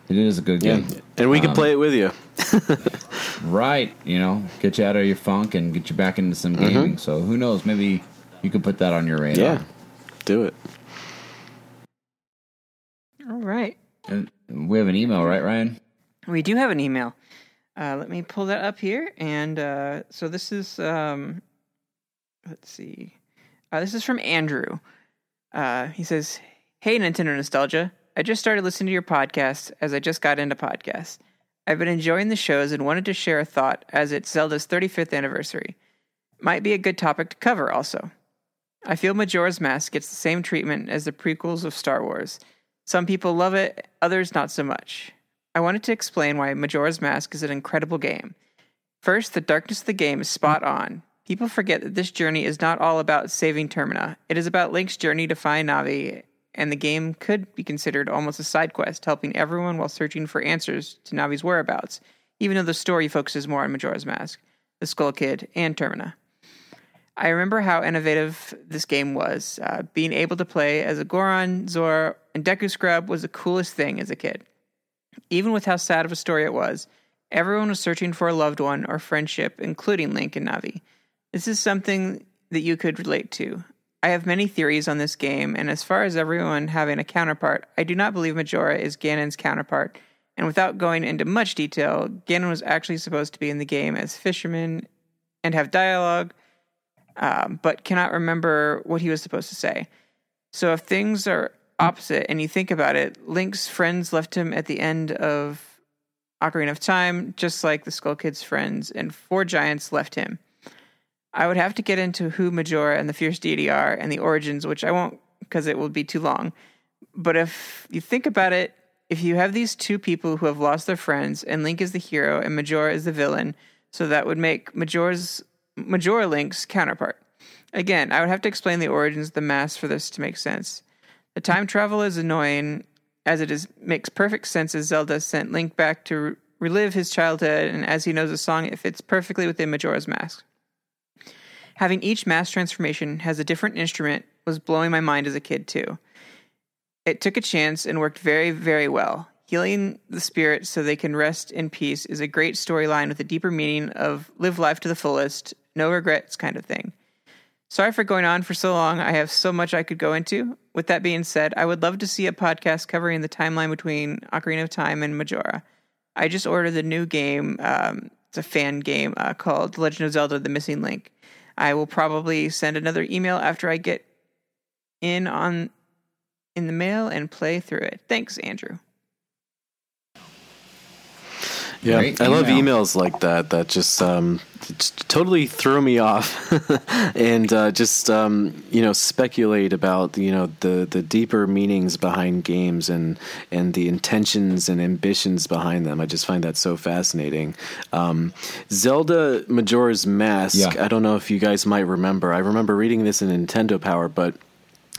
A: it is a good game,
B: yeah. and we um, can play it with you.
A: right. You know, get you out of your funk and get you back into some gaming. Mm-hmm. So who knows? Maybe you could put that on your radar.
B: Yeah, do it.
C: All right.
A: And we have an email, right, Ryan?
C: We do have an email. Uh, let me pull that up here. And uh, so this is, um, let's see. Uh, this is from Andrew. Uh, he says, Hey, Nintendo Nostalgia. I just started listening to your podcast as I just got into podcasts. I've been enjoying the shows and wanted to share a thought as it's Zelda's 35th anniversary. Might be a good topic to cover also. I feel Majora's Mask gets the same treatment as the prequels of Star Wars. Some people love it, others not so much. I wanted to explain why Majora's Mask is an incredible game. First, the darkness of the game is spot on. People forget that this journey is not all about saving Termina. It is about Link's journey to find Navi and the game could be considered almost a side quest, helping everyone while searching for answers to Navi's whereabouts, even though the story focuses more on Majora's Mask, the Skull Kid, and Termina. I remember how innovative this game was. Uh, being able to play as a Goron, Zora, and Deku Scrub was the coolest thing as a kid. Even with how sad of a story it was, everyone was searching for a loved one or friendship, including Link and Navi. This is something that you could relate to. I have many theories on this game, and as far as everyone having a counterpart, I do not believe Majora is Ganon's counterpart. And without going into much detail, Ganon was actually supposed to be in the game as fisherman and have dialogue, um, but cannot remember what he was supposed to say. So if things are opposite and you think about it, Link's friends left him at the end of Ocarina of Time, just like the Skull Kid's friends, and four giants left him. I would have to get into who Majora and the Fierce Deity are and the origins, which I won't because it will be too long. But if you think about it, if you have these two people who have lost their friends, and Link is the hero and Majora is the villain, so that would make Majora's Majora Link's counterpart. Again, I would have to explain the origins of the mask for this to make sense. The time travel is annoying, as it is makes perfect sense as Zelda sent Link back to re- relive his childhood, and as he knows the song, it fits perfectly within Majora's Mask. Having each mass transformation has a different instrument was blowing my mind as a kid too. It took a chance and worked very, very well. Healing the spirit so they can rest in peace is a great storyline with a deeper meaning of live life to the fullest, no regrets kind of thing. Sorry for going on for so long. I have so much I could go into. With that being said, I would love to see a podcast covering the timeline between Ocarina of Time and Majora. I just ordered the new game. Um, it's a fan game uh, called Legend of Zelda: The Missing Link. I will probably send another email after I get in on in the mail and play through it. Thanks, Andrew.
B: Yeah,
A: Great
B: I love emails like that. That just um, just totally throw me off, and uh, just um, you know speculate about you know the the deeper meanings behind games and and the intentions and ambitions behind them. I just find that so fascinating. Um, Zelda Majora's Mask.
A: Yeah.
B: I don't know if you guys might remember. I remember reading this in Nintendo Power, but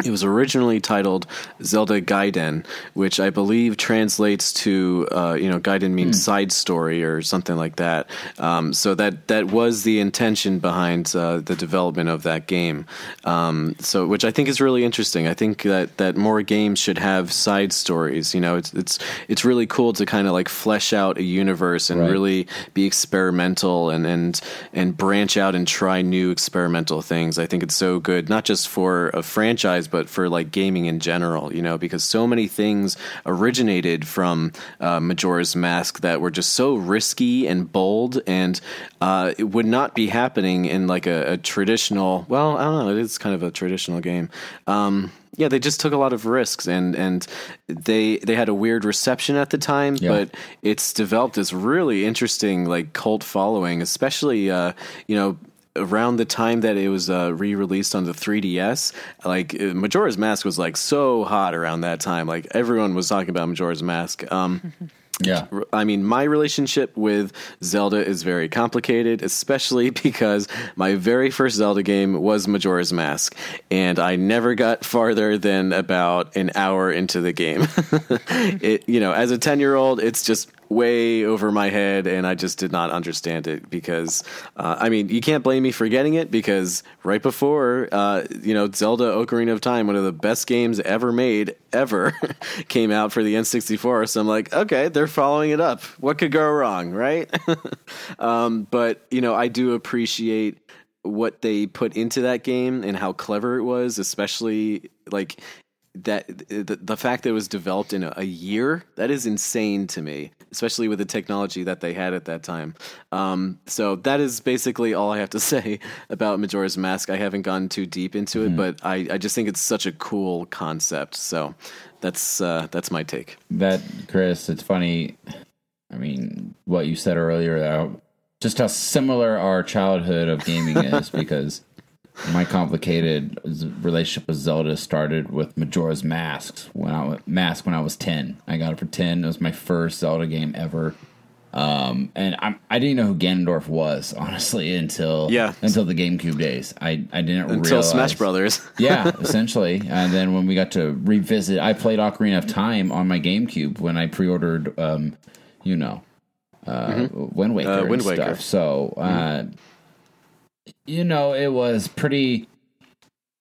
B: it was originally titled Zelda Gaiden, which I believe translates to, uh, you know, Gaiden means side story or something like that. Um, so that that was the intention behind uh, the development of that game. Um, so, which I think is really interesting. I think that that more games should have side stories. You know, it's it's it's really cool to kind of like flesh out a universe and
A: Right.
B: really be experimental and and and branch out and try new experimental things. I think it's so good, not just for a franchise, but for like gaming in general. You know, because so many things originated from uh, Majora's Mask that were just so risky and bold, and uh, it would not be happening in like a, a traditional. Well, I don't know. It is kind of a traditional game. Um, yeah, they just took a lot of risks, and and they they had a weird reception at the time,
A: Yeah.
B: but it's developed this really interesting like cult following, especially uh, you know around the time that it was uh, re-released on the 3ds like uh, majora's mask was like so hot around that time like everyone was talking about majora's mask um
A: Yeah.
B: I mean, my relationship with Zelda is very complicated, especially because my very first Zelda game was Majora's Mask, and I never got farther than about an hour into the game. it, you know, as a ten-year-old, it's just way over my head, and I just did not understand it because, uh, I mean, you can't blame me for getting it because right before, uh, you know, Zelda Ocarina of Time, one of the best games ever made, ever, came out for the N64. So I'm like, okay, they're following it up. What could go wrong, right? um, but, you know, I do appreciate what they put into that game and how clever it was, especially like that the, the fact that it was developed in a, a year that is insane to me especially with the technology that they had at that time. Um, so that is basically all i have to say about majora's mask. I haven't gone too deep into it but I, I just think it's such a cool concept. So that's uh, that's my take.
A: That Chris, it's funny. I mean, what you said earlier, uh, just how similar our childhood of gaming is, because my complicated relationship with Zelda started with Majora's Masks when I was Mask when I was ten. I got it for ten. It was my first Zelda game ever. Um, and I'm, I didn't know who Ganondorf was honestly until
B: Yeah.
A: until the GameCube days. I I didn't
B: until
A: realize
B: smash brothers
A: yeah, essentially. And then when we got to revisit, I played Ocarina of Time on my GameCube when I pre-ordered, um, you know, uh, Wind Waker
B: Uh, Wind
A: stuff. So, uh, you know, it was pretty.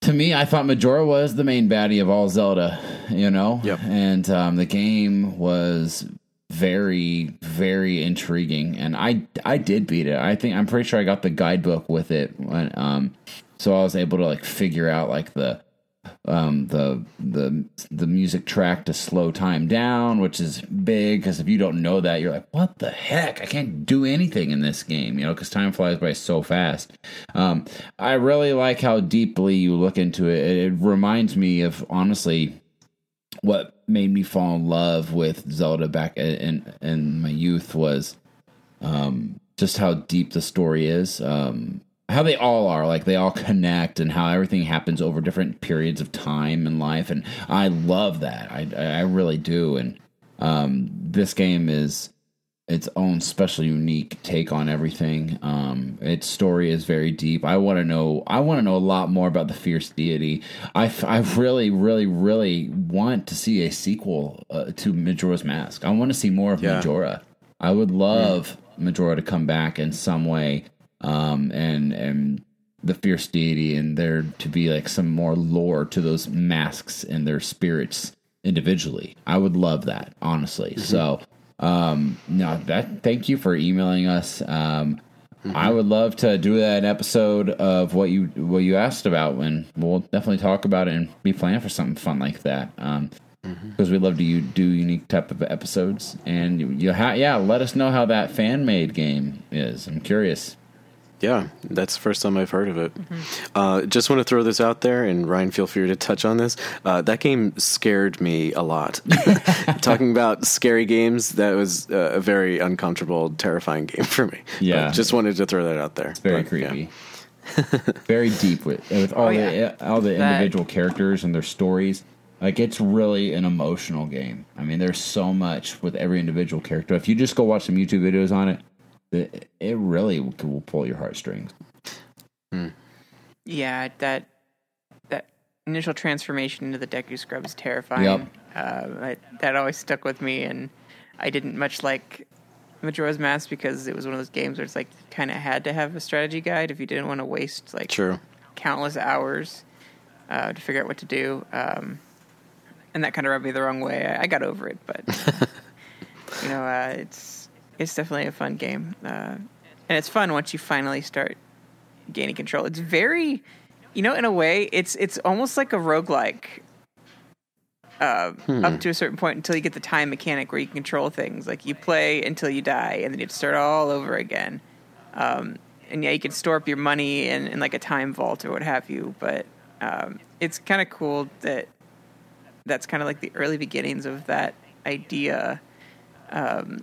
A: To me, I thought Majora was the main baddie of all Zelda. You know,
B: Yep.
A: and um, the game was very, very intriguing, and I I did beat it. I think I'm pretty sure I got the guidebook with it when um, so I was able to like figure out like the um the the the music track to slow time down which is big because if you don't know that you're like what the heck? I can't do anything in this game you know because time flies by so fast. Um i really like how deeply you look into it. It, it reminds me of honestly what made me fall in love with zelda back in in my youth was um just how deep the story is. Um how they all are like they all connect and how everything happens over different periods of time in life and i love that i i really do and um, this game is its own special, unique take on everything. Um, its story is very deep. I want to know. I want to know a lot more about the fierce deity. i, I really, really, really want to see a sequel uh, to Majora's Mask. I want to see more of
B: Yeah.
A: Majora. I would love Majora to come back in some way, um, and and the fierce deity, and there to be like some more lore to those masks and their spirits individually. I would love that, honestly. So, um, no, that thank you for emailing us. Um, I would love to do that episode of what you what you asked about, and we'll definitely talk about it and be planning for something fun like that. Um, because we love to do unique type of episodes, and you, you ha- yeah, let us know how that fan made game is. I'm curious.
B: Yeah, that's the first time I've heard of it. Uh, just want to throw this out there, and Ryan, feel free to touch on this. Uh, that game scared me a lot. Talking about scary games, that was uh, a very uncomfortable, terrifying game for me.
A: Yeah.
B: But just wanted to throw that out there.
A: It's very
B: But, yeah.
A: creepy. very deep with with all
C: Oh, yeah.
A: the all the
C: That-
A: individual characters and their stories. Like it's really an emotional game. I mean, there's so much with every individual character. If you just go watch some YouTube videos on it, it, it really will, will pull your heartstrings.
C: Yeah, that that initial transformation into the Deku Scrub is terrifying.
A: Yep.
C: Uh, I, that always stuck with me, and I didn't much like Majora's Mask because it was one of those games where it's like kind of had to have a strategy guide if you didn't want to waste like
B: True.
C: countless hours uh, to figure out what to do. Um, and that kind of rubbed me the wrong way. I, I got over it, but you know, uh, it's it's definitely a fun game, uh, and it's fun once you finally start gaining control. It's very, you know, in a way, it's it's almost like a roguelike. Uh, Up to a certain point until you get the time mechanic where you can control things. Like you play until you die, and then you have to start all over again. Um, and yeah, you can store up your money in, in like a time vault or what have you. But um, it's kind of cool that that's kind of like the early beginnings of that idea. Um,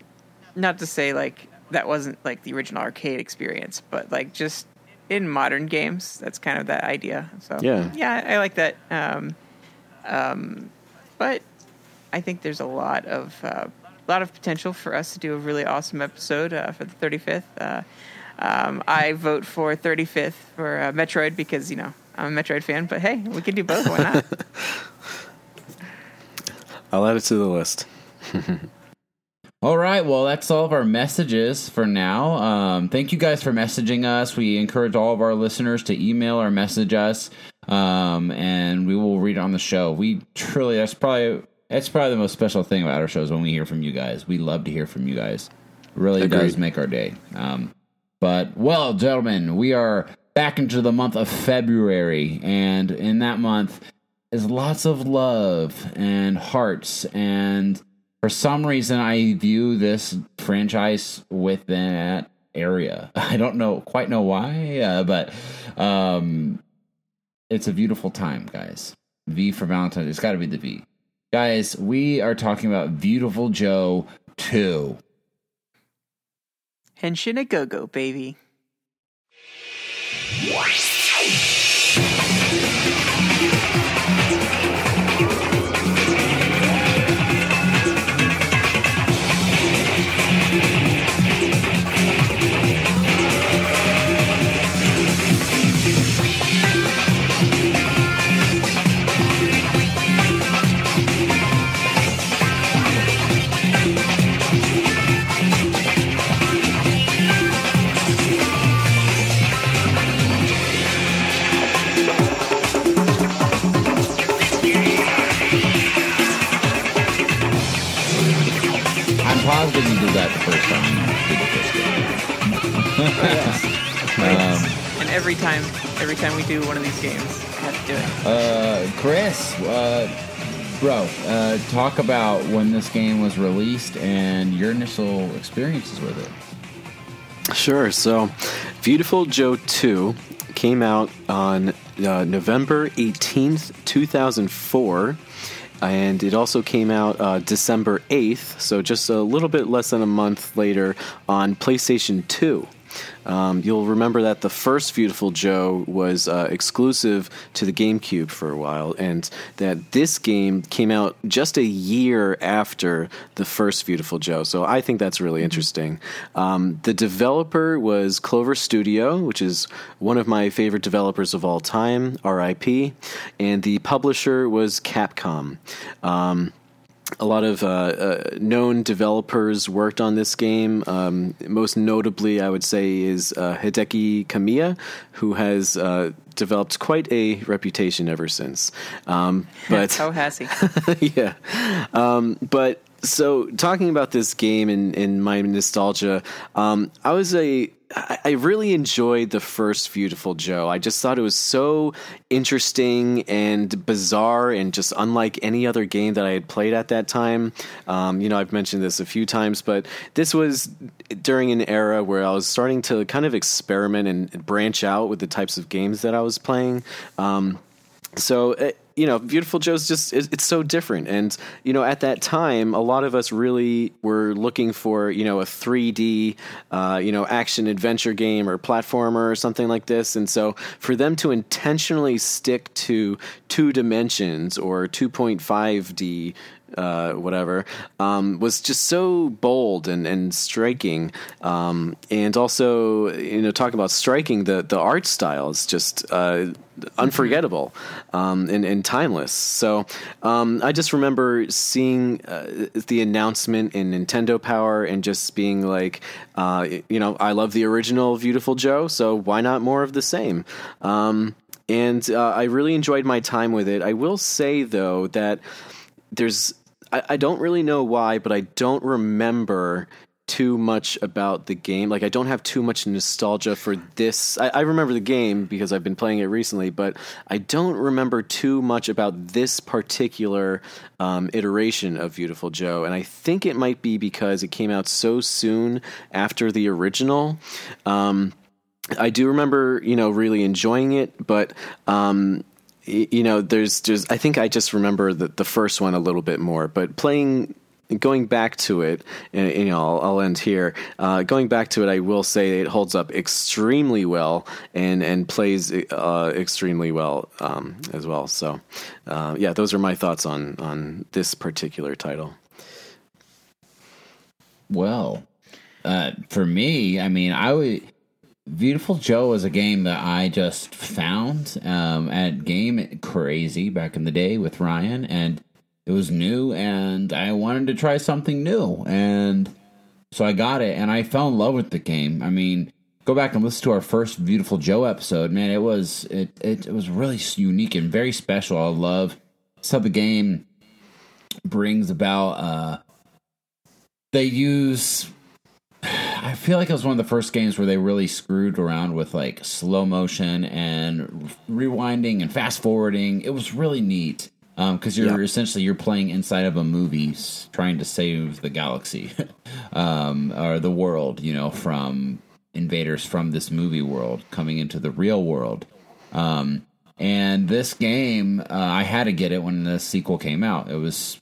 C: not to say like that wasn't like the original arcade experience, but like just in modern games, that's kind of that idea. So
B: Yeah.
C: yeah, I like that. Um, um, but I think there's a lot of uh, a lot of potential for us to do a really awesome episode uh, for the 35th. Uh, um, I vote for 35th for uh, Metroid because you know I'm a Metroid fan. But hey, we can do both. Why not?
B: I'll add it to the list.
A: All right, well, that's all of our messages for now. Um, thank you guys for messaging us. We encourage all of our listeners to email or message us, um, and we will read it on the show. We truly, that's probably that's probably the most special thing about our shows when we hear from you guys. We love to hear from you guys. It really
B: Agreed.
A: does make our day. Um, but well, gentlemen, we are back into the month of February, and in that month is lots of love and hearts and for some reason I view this franchise within that area. I don't know quite know why, uh, but um, it's a beautiful time, guys. V for Valentine. It's got to be the V, guys. We are talking about Viewtiful Joe two.
C: Henshin a go go, baby. Every time, every time we do one of these games, I have to do it.
A: Uh, Chris, uh, bro, uh, talk about when this game was released and your initial experiences with it.
B: Sure. So, Viewtiful Joe 2 came out on uh, November 18th, 2004. And it also came out uh, December 8th, so just a little bit less than a month later on PlayStation 2. Um, you'll remember that the first Viewtiful Joe was uh, exclusive to the GameCube for a while, and that this game came out just a year after the first Viewtiful Joe. So I think that's really interesting. Um, the developer was Clover Studio, which is one of my favorite developers of all time, RIP, and the publisher was Capcom. Um, a lot of uh, uh, known developers worked on this game. Um, most notably, I would say, is uh, Hideki Kamiya, who has uh, developed quite a reputation ever since. Um, but
C: oh, has he?
B: yeah, um, but so talking about this game and, and my nostalgia, um, I was a I really enjoyed the first Viewtiful Joe. I just thought it was so interesting and bizarre and just unlike any other game that I had played at that time. Um, you know, I've mentioned this a few times, but this was during an era where I was starting to kind of experiment and branch out with the types of games that I was playing. Um, so it, uh, you know, Viewtiful Joe's just it's so different, and you know, at that time, a lot of us really were looking for you know a 3D, uh, you know, action adventure game or platformer or something like this, and so for them to intentionally stick to two dimensions or 2.5D uh, whatever, um, was just so bold and, and striking. Um, and also, you know, talking about striking, the, the art style is just uh, unforgettable um, and, and, timeless. So um, I just remember seeing uh, the announcement in Nintendo Power and just being like, uh, you know, I love the original Viewtiful Joe, so why not more of the same? Um, and uh, I really enjoyed my time with it. I will say, though, that there's I, I don't really know why, but I don't remember too much about the game. Like I don't have too much nostalgia for this. I, I, remember the game because I've been playing it recently, but I don't remember too much about this particular um, iteration of Viewtiful Joe. And I think it might be because it came out so soon after the original. Um, I do remember, you know, really enjoying it, but um, you know, there's, just I think I just remember the, the first one a little bit more, but playing, going back to it, and, you know, I'll, I'll end here. Uh, going back to it, I will say it holds up extremely well and and plays uh, extremely well um, as well. So, uh, yeah, those are my thoughts on on this particular title.
A: Well, uh, for me, I mean, I would Viewtiful Joe was a game that I just found um, at Game Crazy back in the day with Ryan, and it was new, and I wanted to try something new, and so I got it, and I fell in love with the game. I mean, go back and listen to our first Viewtiful Joe episode, man. It was it it, it was really unique and very special. I love how the game brings about. Uh, they use I feel like it was one of the first games where they really screwed around with like slow motion and rewinding and fast forwarding. It was really neat because um, you're essentially you're playing inside of a movie trying to save the galaxy um, or the world, you know, from invaders from this movie world coming into the real world. Um, and this game, uh, I had to get it when the sequel came out. It was,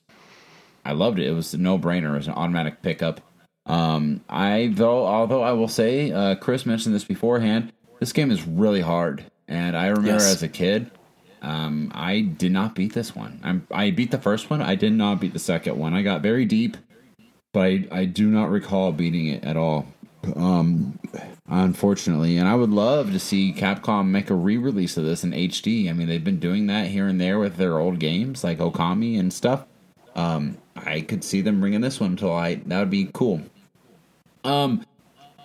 A: I loved it. It was a no brainer. It was an automatic pickup. Um, I though, although I will say, uh, Chris mentioned this beforehand. This game is really hard, and I remember yes. as a kid, um, I did not beat this one. I'm, I beat the first one. I did not beat the second one. I got very deep, but I, I do not recall beating it at all. Um, unfortunately, and I would love to see Capcom make a re-release of this in HD. I mean, they've been doing that here and there with their old games like Okami and stuff. Um, I could see them bringing this one to light. That would be cool. Um,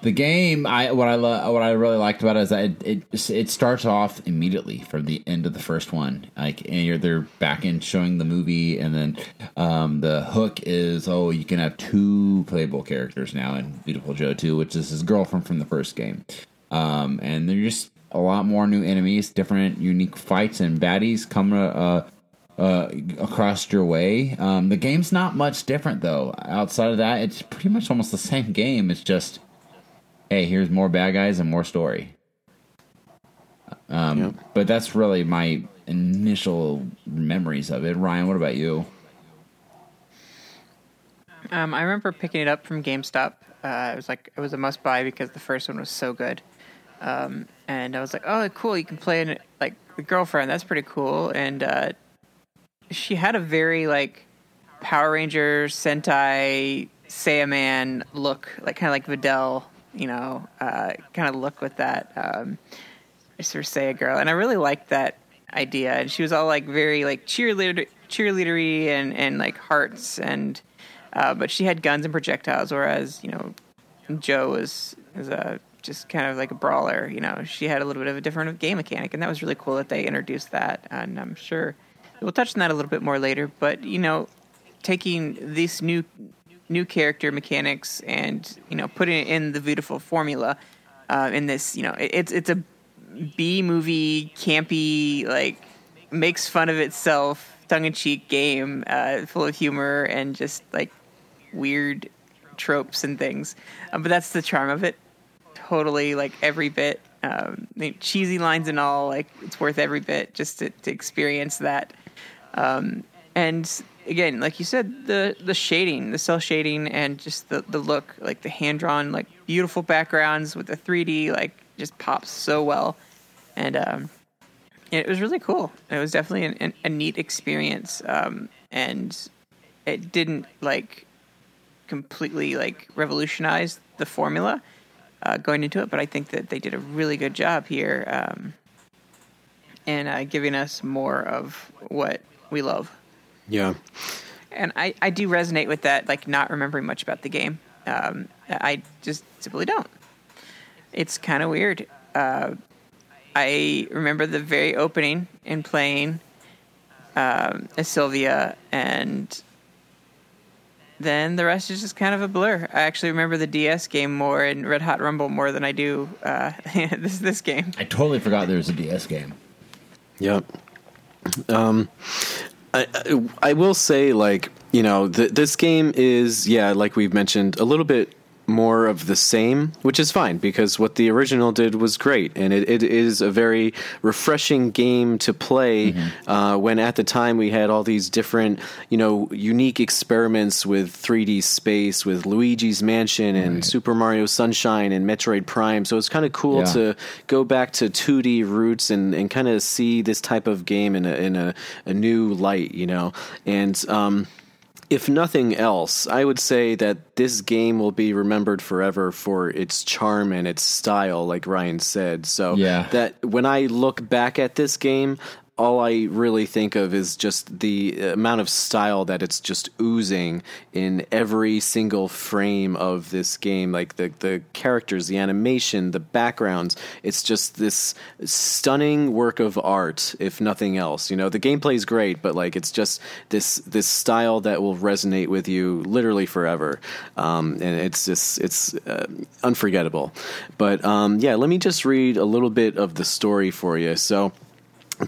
A: the game, I what I lo- what I really liked about it is that it, it, it starts off immediately from the end of the first one. Like, and you're they're back in showing the movie, and then um, the hook is oh, you can have two playable characters now in Viewtiful Joe Two, which is his girlfriend from the first game. Um, and there's just a lot more new enemies, different unique fights and baddies coming uh, uh, across your way. Um, the game's not much different though. Outside of that, it's pretty much almost the same game. It's just, hey, here's more bad guys and more story. Um, yep. But that's really my initial memories of it. Ryan, what about you?
C: Um, I remember picking it up from GameStop Uh, it was like it was a must buy because the first one was so good. Um, and I was like, oh, cool! You can play in like the girlfriend. That's pretty cool. And uh, she had a very like Power Ranger Sentai Saiyaman look, like kind of like Videl, you know, uh, kind of look with that um, sort of Saiya girl. And I really liked that idea. And she was all like very like cheerleader, cheerleadery and and like hearts and. Uh, but she had guns and projectiles, whereas you know Joe was was a just kind of like a brawler. You know, she had a little bit of a different game mechanic, and that was really cool that they introduced that. And I'm sure we'll touch on that a little bit more later. But you know, taking this new new character mechanics and you know putting it in the beautiful formula uh, in this, you know, it, it's it's a B movie campy like makes fun of itself tongue in cheek game uh, full of humor and just like weird tropes and things. Um, but that's the charm of it totally like every bit. Um, cheesy lines and all, like it's worth every bit just to, to experience that. Um, and again, like you said, the the shading, the cel shading, and just the the look, like the hand drawn, like beautiful backgrounds with the 3D, like just pops so well. And um, it was really cool. It was definitely an, an, a neat experience, um, and it didn't like completely like revolutionize the formula uh, going into it, but I think that they did a really good job here um, in uh, giving us more of what we love.
B: Yeah.
C: And I, I do resonate with that, like not remembering much about the game. Um, I just simply don't. It's kind of weird. Uh, I remember the very opening and playing um, as Sylvia and then the rest is just kind of a blur. I actually remember the DS game more and Red Hot Rumble more than I do uh, this this game.
A: I totally forgot there was a DS game.
B: Yep. Um, I, I, will say like you know th- this game is yeah like we've mentioned a little bit more of the same, which is fine because what the original did was great, and it, it is a very refreshing game to play. Mm-hmm. Uh, when at the time we had all these different, you know, unique experiments with 3D space, with Luigi's Mansion and right. Super Mario Sunshine and Metroid Prime. So it's kind of cool yeah. to go back to 2D roots and, and kind of see this type of game in a in a, a new light, you know, and. Um, if nothing else, I would say that this game will be remembered forever for its charm and its style, like Ryan said. So yeah. that when I look back at this game, all I really think of is just the amount of style that it's just oozing in every single frame of this game. Like the the characters, the animation, the backgrounds. It's just this stunning work of art, if nothing else. You know, the gameplay is great, but like it's just this this style that will resonate with you literally forever. Um, and it's just it's uh, unforgettable. But um, yeah, let me just read a little bit of the story for you. So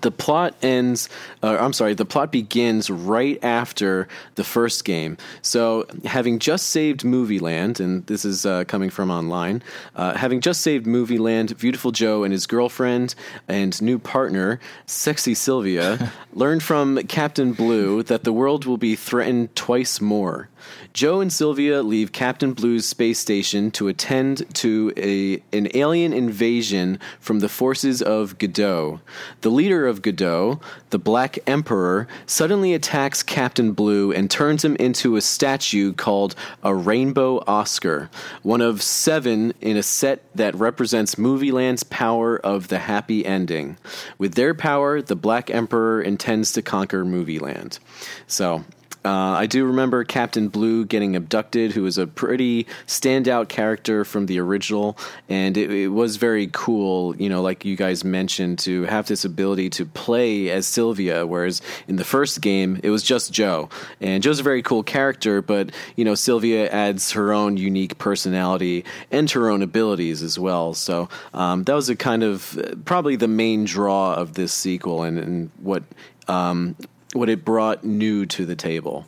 B: the plot ends uh, i'm sorry the plot begins right after the first game. So having just saved movie land and this is uh, coming from online uh, having just saved movie land viewtiful joe and his girlfriend and new partner sexy sylvia learned from captain blue that the world will be threatened twice more Joe and Sylvia leave Captain Blue's space station to attend to a, an alien invasion from the forces of Gedow. The leader of Gedow, the Black Emperor, suddenly attacks Captain Blue and turns him into a statue called a Rainbow Oscar, one of seven in a set that represents Movieland's power of the happy ending. With their power, the Black Emperor intends to conquer Movieland. So, uh, I do remember Captain Blue getting abducted, who was a pretty standout character from the original, and it, it, was very cool, you know, like you guys mentioned, to have this ability to play as Sylvia, whereas in the first game it was just Joe, and Joe's a very cool character, but you know Sylvia adds her own unique personality and her own abilities as well. So um, that was a kind of probably the main draw of this sequel, and, and what um, what it brought new to the table.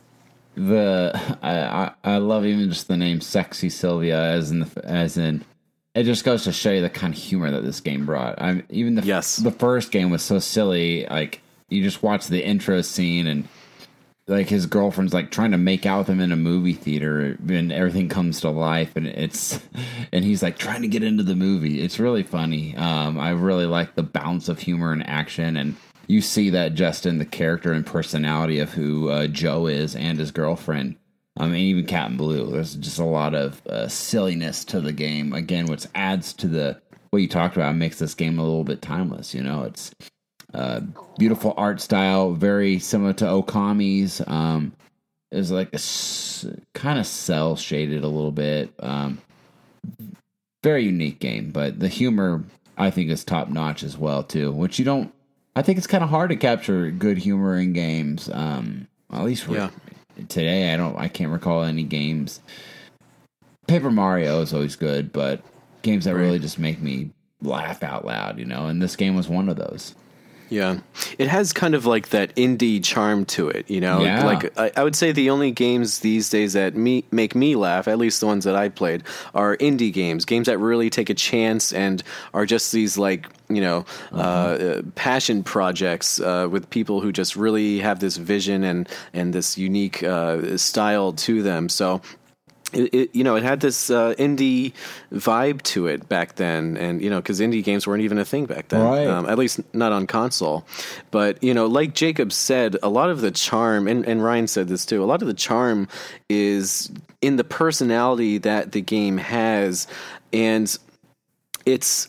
A: The I, I, I love even just the name "Sexy Sylvia" as in the, as in it just goes to show you the kind of humor that this game brought. I even the
B: yes.
A: the first game was so silly. Like you just watch the intro scene and like his girlfriend's like trying to make out with him in a movie theater and everything comes to life and it's and he's like trying to get into the movie it's really funny um i really like the balance of humor and action and you see that just in the character and personality of who uh, joe is and his girlfriend I mean, even Captain Blue. There's just a lot of uh, silliness to the game. Again, which adds to the what you talked about, makes this game a little bit timeless. You know, it's uh, beautiful art style, very similar to Okami's. Um, is like a s- kind of cel shaded a little bit. Um, very unique game, but the humor I think is top notch as well too. Which you don't. I think it's kind of hard to capture good humor in games. Um, at least
B: Yeah.
A: today, I don't. I can't recall any games. Paper Mario is always good, but games that really just make me laugh out loud, you know. And this game was one of those.
B: Yeah, it has kind of like that indie charm to it, you know.
A: Yeah.
B: Like I, I would say, the only games these days that me make me laugh, at least the ones that I played, are indie games. Games that really take a chance and are just these like you know uh, uh, passion projects uh, with people who just really have this vision and and this unique uh, style to them. So it, it, you know, it had this uh, indie vibe to it back then, and you know, because indie games weren't even a thing back then,
A: Right.
B: um, at least not on console. But you know, like Jacob said, a lot of the charm, and, and Ryan said this too. A lot of the charm is in the personality that the game has, and it's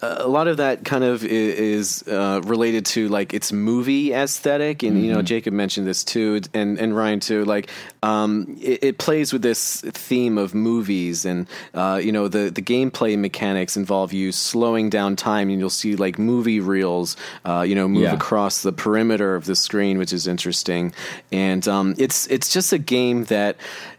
B: a lot of that kind of is uh, related to like its movie aesthetic, and you know Jacob mentioned this too, and and Ryan too. Like, um, it, it plays with this theme of movies, and uh, you know the the gameplay mechanics involve you slowing down time, and you'll see like movie reels, uh, you know, move
A: Yeah.
B: across the perimeter of the screen, which is interesting, and um, it's it's just a game that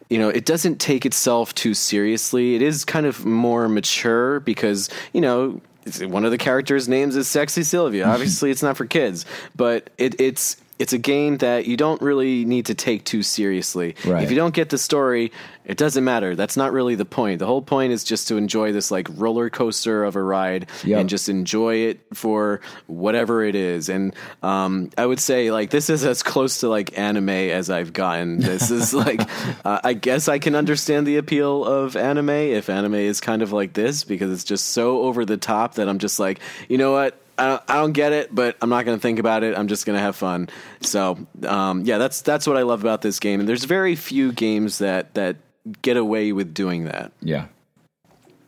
B: you know it doesn't take itself too seriously it is kind of more mature because you know one of the characters names is sexy sylvia. Obviously it's not for kids but it, it's it's a game that you don't really need to take too seriously.
A: Right.
B: if you don't get the story it doesn't matter. That's not really the point. The whole point is just to enjoy this like roller coaster of a ride
A: Yep.
B: and just enjoy it for whatever it is. And um, i would say like this is as close to like anime as i've gotten. This is like uh, i guess i can understand the appeal of anime if anime is kind of like this because it's just so over the top that i'm just like you know what I don't, I don't get it, but I'm not going to think about it. I'm just going to have fun. So, um, yeah, that's that's what I love about this game. And there's very few games that that get away with doing that.
A: Yeah.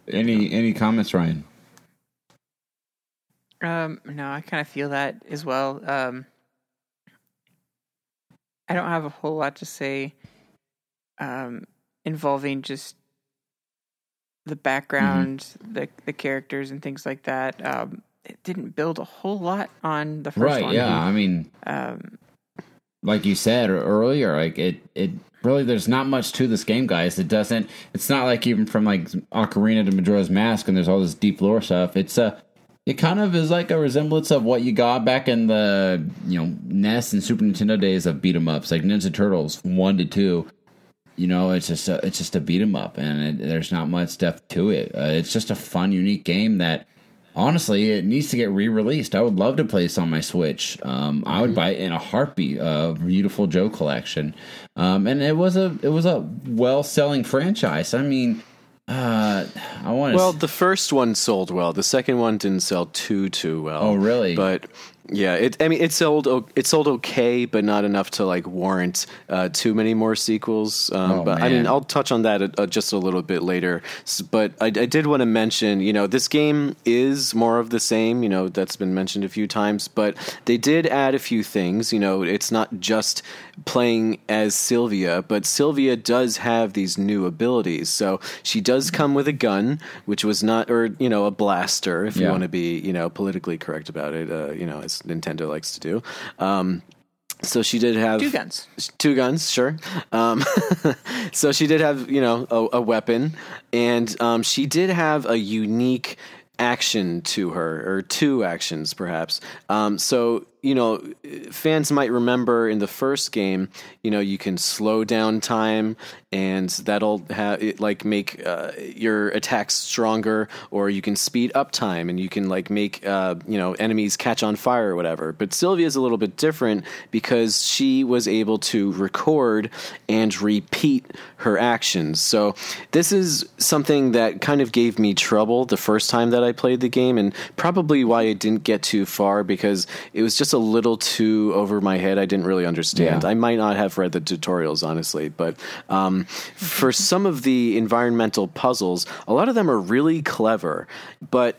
A: Any any comments, Ryan?
C: Um, no, I kind of feel that as well. Um, I don't have a whole lot to say um, involving just the background, the the characters, and things like that. Um, it didn't build a whole lot on the first
A: right.
C: one.
A: Yeah. I mean,
C: Um,
A: like you said earlier, like it it really there's not much to this game, guys. It doesn't. It's not like even from like Ocarina to Majora's Mask, and there's all this deep lore stuff. It's a it kind of is like a resemblance of what you got back in the you know NES and Super Nintendo days of beat 'em ups, like Ninja Turtles one to two. You know, it's just a, it's just a beat 'em up, and it, there's not much depth to it. Uh, it's just a fun, unique game that honestly it needs to get re-released. I would love to play this on my Switch. Um, I would buy it in a heartbeat. Uh, Viewtiful Joe collection, um, and it was a it was a well selling franchise. I mean, uh, I want.
B: Well, the first one sold well. The second one didn't sell too too well.
A: Oh, really?
B: But yeah, it. I mean, it sold. It sold okay, but not enough to like warrant uh, too many more sequels. Um,
A: Oh,
B: but I mean. I'll touch on that uh, just a little bit later. S- But I, I did want to mention, you know, this game is more of the same. You know, that's been mentioned a few times. But they did add a few things. You know, it's not just playing as Sylvia, but Sylvia does have these new abilities. So she does come with a gun, which was not, or you know, a blaster, if you want to be, you know, politically correct about it. Uh, you know, as Nintendo likes to do. Um, so she did have
C: two guns.
B: two guns, sure. Um, so she did have, you know, a, a weapon, and um, she did have a unique action to her, or two actions perhaps. Um, so you know, fans might remember in the first game, you know, you can slow down time and that'll have like make uh, your attacks stronger, or you can speed up time and you can like make uh, you know enemies catch on fire or whatever. But Sylvia is a little bit different because she was able to record and repeat her actions. So this is something that kind of gave me trouble the first time that I played the game, and probably why I didn't get too far because it was just a little too over my head. I didn't really understand.
A: Yeah.
B: I might not have read the tutorials honestly, but um, for some of the environmental puzzles, a lot of them are really clever, but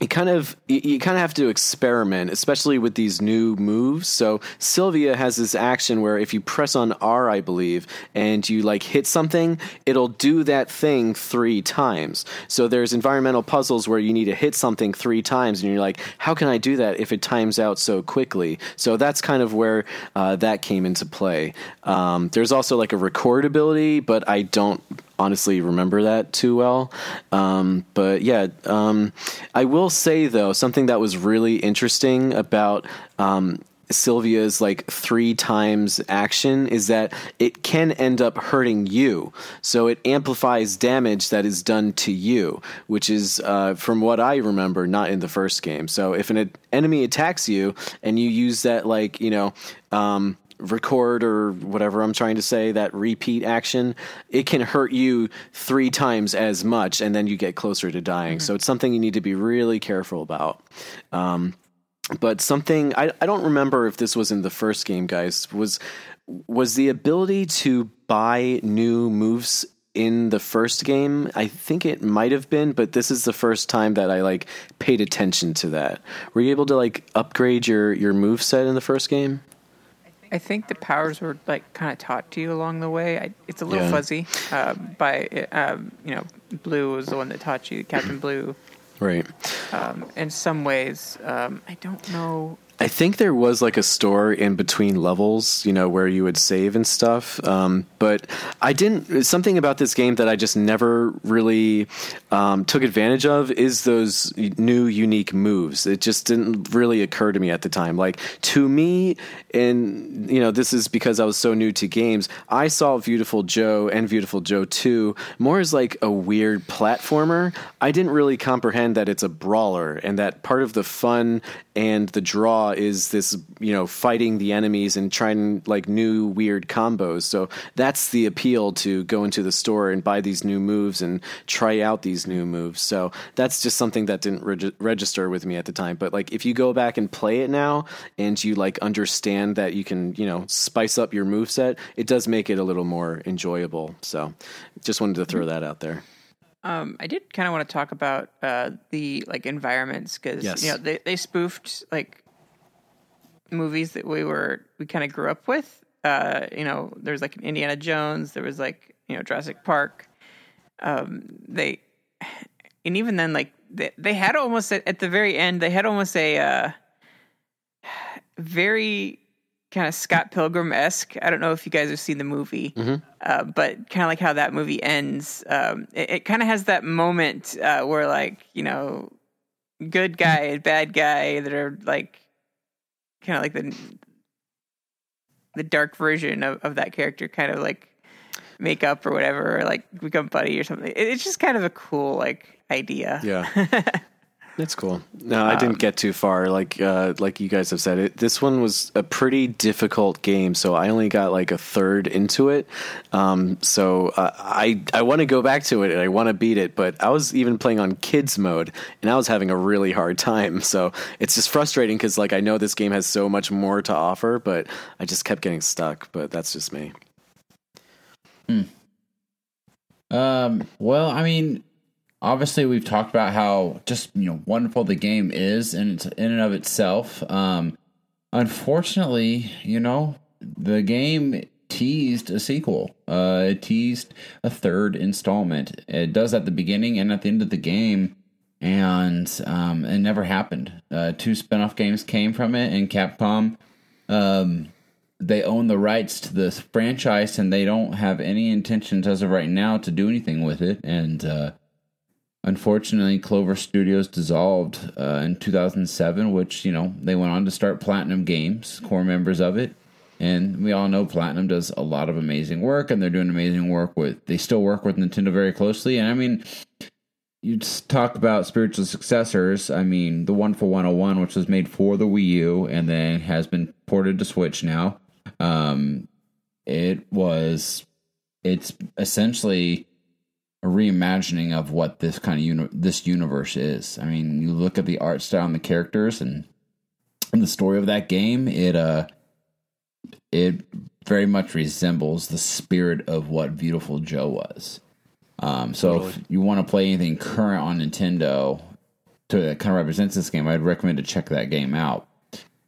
B: you kind of you, you kind of have to experiment, especially with these new moves. So Sylvia has this action where if you press on R, I believe, and you like hit something, it'll do that thing three times. So there's environmental puzzles where you need to hit something three times, and you're like, how can I do that if it times out so quickly? So that's kind of where uh, that came into play. Um, there's also like a record ability, but I don't honestly remember that too well. Um, but yeah, um, I will say though something that was really interesting about. Um, Sylvia's like three times action is that it can end up hurting you. So it amplifies damage that is done to you, which is, uh, from what I remember, not in the first game. So if an enemy attacks you and you use that, like, you know, um, record or whatever I'm trying to say, that repeat action, it can hurt you three times as much and then you get closer to dying. So it's something you need to be really careful about. Um, but something I, I don't remember if this was in the first game, guys, was was the ability to buy new moves in the first game. I think it might have been, but this is the first time that I like paid attention to that. Were you able to like upgrade your your move set in the first game?
C: I think the powers were like kind of taught to you along the way. I, it's a little
B: Yeah.
C: fuzzy. Uh, by um, you know, Blue was the one that taught you, Captain Blue.
B: Right.
C: Um, in some ways, um, I don't know.
B: I think there was like a store in between levels, you know, where you would save and stuff. Um, but I didn't. Something about this game that I just never really um, took advantage of is those new unique moves. It just didn't really occur to me at the time. Like to me, and you know, this is because I was so new to games. I saw Viewtiful Joe and Viewtiful Joe Two more as like a weird platformer. I didn't really comprehend that it's a brawler and that part of the fun and the draw is this you know fighting the enemies and trying like new weird combos. So that's the appeal to go into the store and buy these new moves and try out these new moves. So that's just something that didn't reg- register with me at the time. But like if you go back and play it now and you like understand that you can you know spice up your move set it does make it a little more enjoyable. So just wanted to throw that out there.
C: Um, I did kind of want to talk about uh, the like environments because
B: Yes.
C: you know they they spoofed like movies that we were we kind of grew up with. Uh, you know, there's like an Indiana Jones. There was like you know Jurassic Park. Um, they and even then like they, they had almost at, at the very end they had almost a uh, very kind of Scott Pilgrim esque. I don't know if you guys have seen the movie, uh, but kind of like how that movie ends. Um, it, it kind of has that moment uh, where like you know, good guy and bad guy that are like kind of like the the dark version of, of that character, kind of like make up or whatever, or like become buddy or something. It, it's just kind of a cool like idea.
B: Yeah. That's cool. No, I didn't get too far. Like uh, like you guys have said, it. This one was a pretty difficult game, so I only got like a third into it. Um, so uh, I I want to go back to it and I want to beat it, but I was even playing on kids mode and I was having a really hard time. So it's just frustrating because like I know this game has so much more to offer, but I just kept getting stuck. But that's just me. Hmm.
A: Um, well, I mean, obviously we've talked about how just you know wonderful the game is in in and of itself. Um, unfortunately, you know, the game teased a sequel. Uh, it teased a third installment. It does at the beginning and at the end of the game, and um, it never happened. Uh, two spin-off games came from it, and Capcom um, they own the rights to this franchise and they don't have any intentions as of right now to do anything with it and uh unfortunately, Clover Studios dissolved uh, in 2007, which, you know, they went on to start Platinum Games, core members of it. And we all know Platinum does a lot of amazing work, and they're doing amazing work with. They still work with Nintendo very closely, and I mean, you talk about spiritual successors. I mean, the one Wonderful 101, which was made for the Wii U and then has been ported to Switch now. Um, it was, it's essentially a reimagining of what this kind of uni- this universe is. I mean, you look at the art style and the characters and, and the story of that game. It uh, it very much resembles the spirit of what Viewtiful Joe was. Um, so
B: Totally.
A: if you want to play anything current on Nintendo to that kind of represents this game, I'd recommend to check that game out.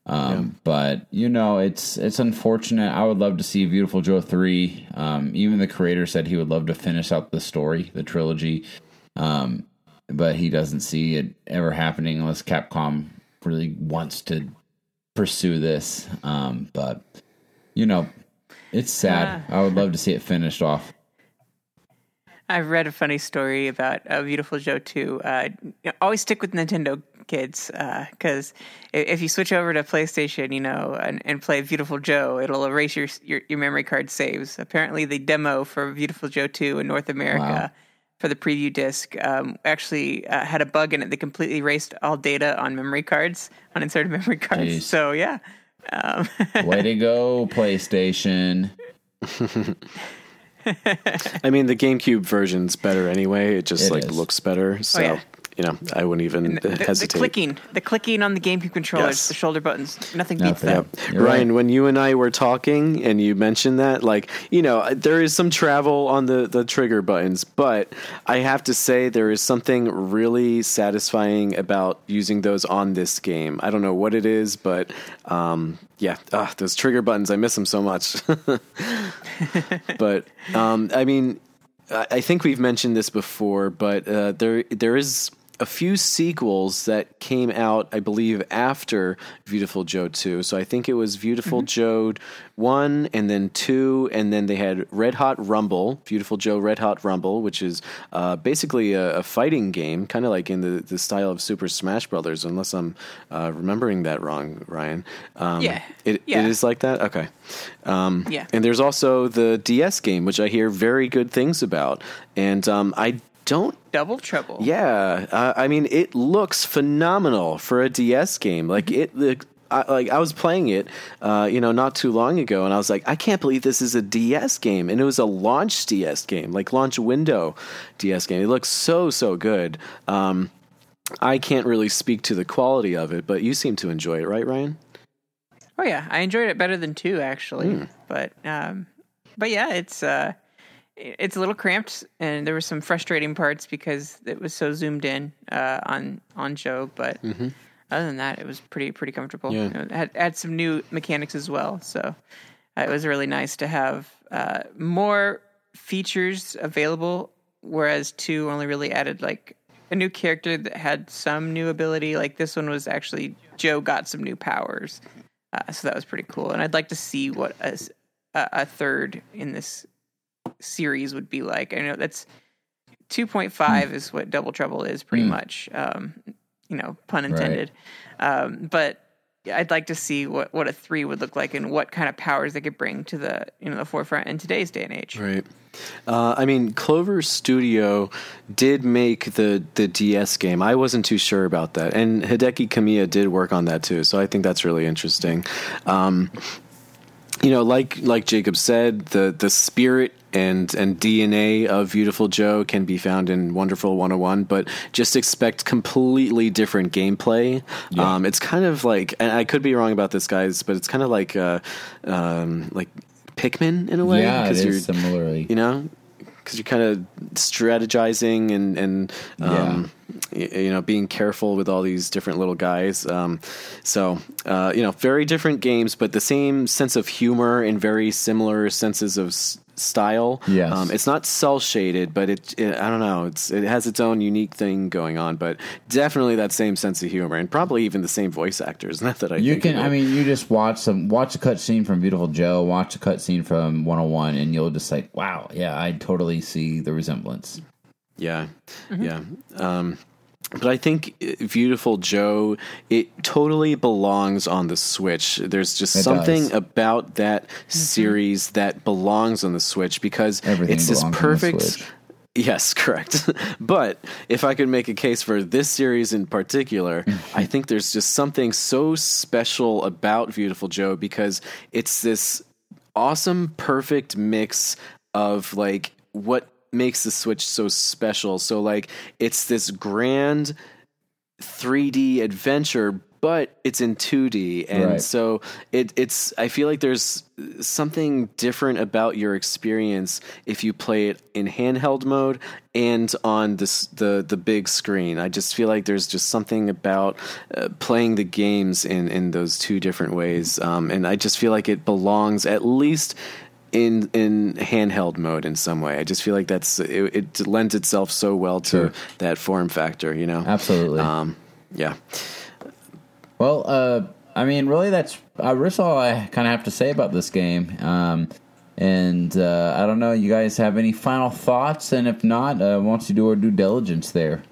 A: Um, But you know, it's it's unfortunate. I would love to see Viewtiful Joe three. Um, even the creator said he would love to finish out the story, the trilogy. Um, but he doesn't see it ever happening unless Capcom really wants to pursue this. Um, but you know, it's sad. I would love to see it finished off.
C: I've read a funny story about uh, Viewtiful Joe 2. Uh, always stick with Nintendo kids because if you switch over to PlayStation, you know, and, and play Viewtiful Joe, it'll erase your, your your memory card saves. Apparently, the demo for Viewtiful Joe 2 in North America
A: Wow.
C: for the preview disc um, actually uh, had a bug in it that completely erased all data on memory cards, on inserted memory cards.
A: Jeez.
C: So yeah. Um,
A: Way to go, PlayStation!
B: I mean, the GameCube version's better anyway. It just
A: It
B: like
A: is.
B: looks better. So
C: yeah.
B: You know, I wouldn't even
C: the, the
B: hesitate.
C: clicking, the clicking on the GameCube controllers,
B: Yes.
C: the shoulder buttons, nothing beats
A: Nothing.
C: that.
A: You're
B: Ryan,
A: right.
B: when you and I were talking and you mentioned that, like, you know, there is some travel on the, the trigger buttons, but I have to say there is something really satisfying about using those on this game. I don't know what it is, but um, yeah, ah, those trigger buttons, I miss them so much. but um, I mean, I I think we've mentioned this before, but uh, there there is a few sequels that came out, I believe, after Viewtiful Joe 2. So I think it was Viewtiful Joe 1 and then 2, and then they had Red Hot Rumble, Viewtiful Joe Red Hot Rumble, which is uh, basically a, a fighting game, kind of like in the, the style of Super Smash Brothers, unless I'm uh, remembering that wrong, Ryan. Um,
C: Yeah.
B: It,
C: Yeah.
B: it is like that? Okay. Um,
C: Yeah.
B: And there's also the DS game, which I hear very good things about. And um, I don't
C: Double Trouble.
B: yeah, uh, I mean, it looks phenomenal for a DS game. Like it, I, like I was playing it, uh, you know, not too long ago, and I was like, I can't believe this is a DS game, and it was a launch DS game, like launch window DS game. It looks so so good. Um, I can't really speak to the quality of it, but you seem to enjoy it, right, Ryan?
C: Oh yeah, I enjoyed it better than two actually.
B: Hmm.
C: But um, but yeah, it's uh, it's a little cramped, and there were some frustrating parts because it was so zoomed in uh, on on Joe. But other than that, it was pretty pretty comfortable.
B: Mm-hmm. Yeah.
C: You know, it had had some new mechanics as well, so uh, it was really nice to have uh, more features available. Whereas two only really added like a new character that had some new ability. Like this one was actually Joe got some new powers. Uh, so that was pretty cool, and I'd like to see what a third in this series would be like. I know that's two point five is what Double Trouble is, pretty much. Um, you know, pun intended. Um, but I'd like to see what, what a three would look like and what kind of powers they could bring to the you know the forefront in today's day and age.
B: Right. Uh, I mean, Clover Studio did make the the DS game. I wasn't too sure about that, and Hideki Kamiya did work on that too. So I think that's really interesting. Um, you know, like like Jacob said, the the spirit and and DNA of Viewtiful Joe can be found in Wonderful 101, but just expect completely different gameplay. Um, it's kind of like, and I could be wrong about this, guys, but it's kind of like uh, um, like Pikmin in a way.
A: yeah, it is similarly.
B: you know because you're kind of strategizing and and um, y- you know being careful with all these different little guys. Um, so uh, you know very different games but the same sense of humor and very similar senses of style
A: Yes.
B: um, it's not cel shaded but it, it i don't know it's it has its own unique thing going on but definitely that same sense of humor and probably even the same voice actors not that i
A: You
B: think
A: can, I mean, you just watch some, watch a cut scene from Viewtiful Joe, watch a cut scene from 101, and you'll just like, wow, yeah, I totally see the resemblance.
B: Yeah, yeah. Um, but I think uh, Viewtiful Joe, it totally belongs on the Switch. There's just
A: It
B: something
A: does.
B: about that mm-hmm. series that belongs on the Switch because
A: Everything
B: it's this
A: belongs on the
B: perfect. Yes, correct. but if I could make a case for this series in particular, mm-hmm. I think there's just something so special about Viewtiful Joe because it's this awesome, perfect mix of like what makes the Switch so special. So, like, it's this grand 3D adventure, but it's in 2D, and
A: Right.
B: so it, it's. I feel like there's something different about your experience if you play it in handheld mode and on this the the big screen. I just feel like there's just something about uh, playing the games in in those two different ways, um, and I just feel like it belongs at least in in handheld mode in some way. I just feel like that's it, it lends itself so well to
A: Sure.
B: that form factor. You know,
A: Absolutely.
B: um, yeah.
A: Well, uh, I mean, really, that's uh, that's all I kind of have to say about this game. Um, and uh, I don't know, you guys have any final thoughts? And if not, uh, why don't you do our due diligence there?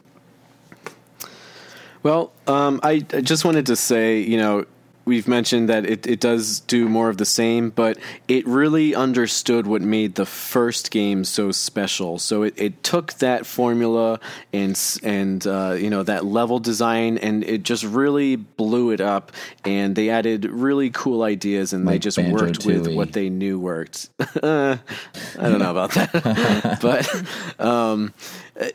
B: Well, um, I, I just wanted to say, you know, we've mentioned that it, it does do more of the same, but it really understood what made the first game so special. So it, it took that formula and and uh, you know that level design, and it just really blew it up. And they added really cool ideas, and they
A: Like
B: just worked with what they knew worked. I don't know about that, but um,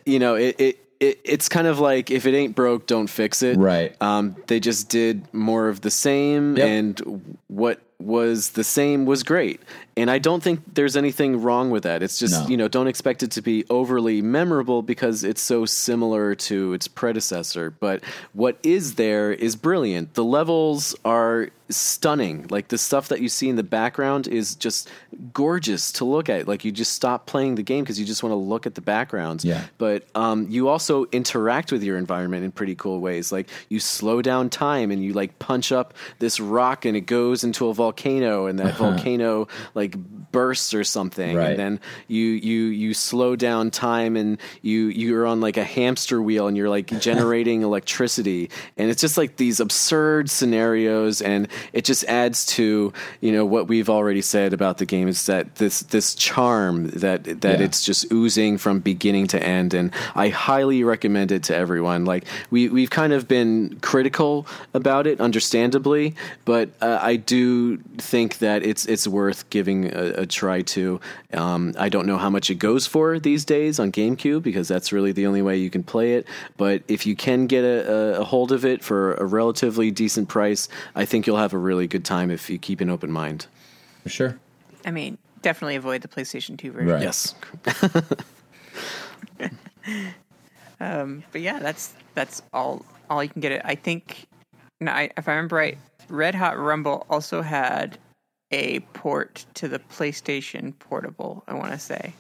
B: you know it. it it, it's kind of like if it ain't broke, don't fix it.
A: Right.
B: Um, they just did more of the same,
A: Yep.
B: and what was the same was great. And I don't think there's anything wrong with that. It's just
A: No.
B: you know don't expect it to be overly memorable because it's so similar to its predecessor. But what is there is brilliant. The levels are stunning. Like the stuff that you see in the background is just gorgeous to look at. Like you just stop playing the game because you just want to look at the backgrounds.
A: Yeah.
B: But um, you also interact with your environment in pretty cool ways. Like you slow down time and you like punch up this rock and it goes into a volcano and that volcano like bursts or something.
A: Right.
B: And then you you you slow down time and you you're on like a hamster wheel and you're like generating electricity and it's just like these absurd scenarios and it just adds to you know what we've already said about the game is that this this charm that that
A: Yeah.
B: it's just oozing from beginning to end and I highly recommend it to everyone like we we've kind of been critical about it understandably but uh, I do think that it's it's worth giving a, a try to um, I don't know how much it goes for these days on GameCube because that's really the only way you can play it but if you can get a, a, a hold of it for a relatively decent price I think you'll have a really good time if you keep an open mind
A: For sure.
C: I mean, definitely avoid the PlayStation 2 version.
A: Right.
B: yes
C: Um, but yeah, that's that's all all you can get it. I think, no, I, if I remember right, Red Hot Rumble also had a port to the PlayStation Portable. I want to say.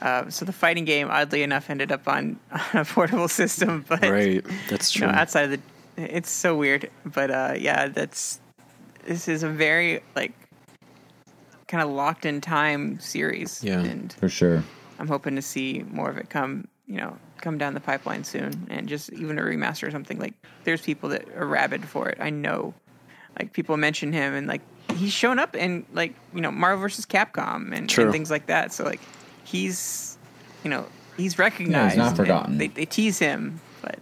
C: Uh, so the fighting game, oddly enough, ended up on, on a portable system, but
B: right that's
C: you
B: true
C: know, outside of the, it's so weird. But uh, yeah, that's this is a very like kind of locked in time series,
B: Yeah.
C: and
A: For sure.
C: I'm hoping to see more of it come, you know, come down the pipeline soon, and just even a remaster or something. Like, there's people that are rabid for it. I know, like people mention him, and like he's shown up in like you know Marvel versus Capcom and, and things like that. So like he's, you know, he's recognized.
A: not forgotten.
C: They, they tease him, but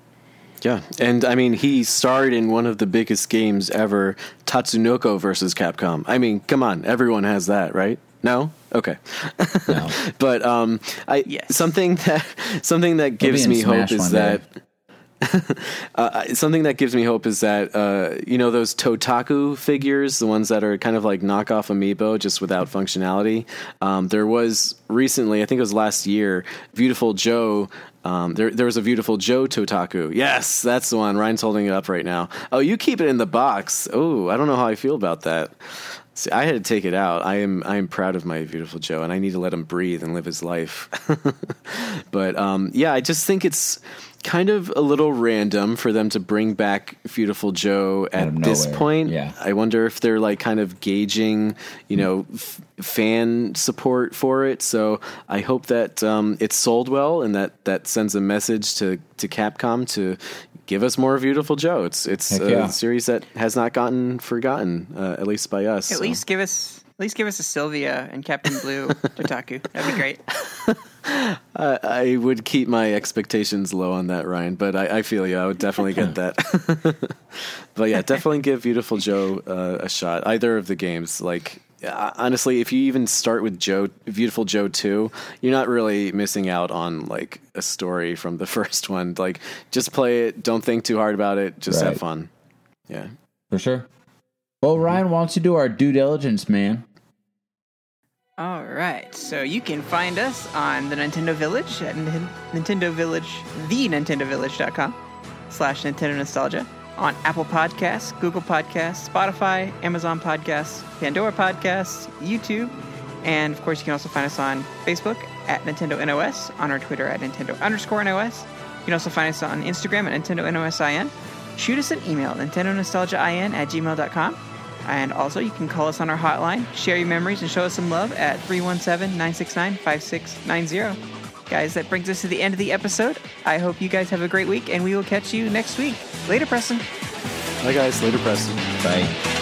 B: Yeah, and I mean, he starred in one of the biggest games ever, Tatsunoko versus Capcom. I mean, come on, everyone has that, right? No, okay,
A: No.
B: but um, I
C: Yes.
B: something that something that gives
A: in
B: me hope is that.
A: day.
B: Uh, something that gives me hope is that uh, you know those Totaku figures, the ones that are kind of like knockoff amiibo, just without functionality. Um, there was recently, I think it was last year, Viewtiful Joe. Um, there, there was a Viewtiful Joe Totaku. Yes, that's the one. Ryan's holding it up right now. Oh, you keep it in the box. Oh, I don't know how I feel about that. See, I had to take it out. I am I am proud of my Viewtiful Joe, and I need to let him breathe and live his life. but um, yeah, I just think it's kind of a little random for them to bring back Viewtiful Joe at this point.
A: yeah.
B: I wonder if they're like kind of gauging, you know. F- fan support for it. So I hope that um, it's sold well and that that sends a message to to Capcom to give us more Viewtiful Joe. It's it's
A: Heck
B: a
A: yeah.
B: series that has not gotten forgotten, uh, at least by us.
C: At
B: so.
C: least give us at least give us a Sylvia and Captain Blue Jotaku. That'd be great.
B: I, I would keep my expectations low on that, Ryan, but I, I feel you. I would definitely get that. but yeah, definitely give Viewtiful Joe uh, a shot. Either of the games, like honestly, if you even start with Joe, Viewtiful Joe two, you're not really missing out on like a story from the first one. Like, just play it. Don't think too hard about it. Just have fun. Yeah.
A: For sure. Well, Ryan, why don't you do our due diligence, man?
C: All right, so you can find us on the Nintendo Village at Nin- Nintendo Village, the NintendoVillage.com slash Nintendo Nostalgia, on Apple Podcasts, Google Podcasts, Spotify, Amazon Podcasts, Pandora Podcasts, YouTube, and of course you can also find us on Facebook at Nintendo NOS, on our Twitter at Nintendo underscore NOS. You can also find us on Instagram at Nintendo NOSIN. Shoot us an email, Nintendo NintendoNostalgiaIN at gmail.com. And also, you can call us on our hotline, share your memories, and show us some love at 317 969 5690. Guys, that brings us to the end of the episode. I hope you guys have a great week, and we will catch you next week. Later, Preston.
B: Bye, guys. Later, Preston.
A: Bye.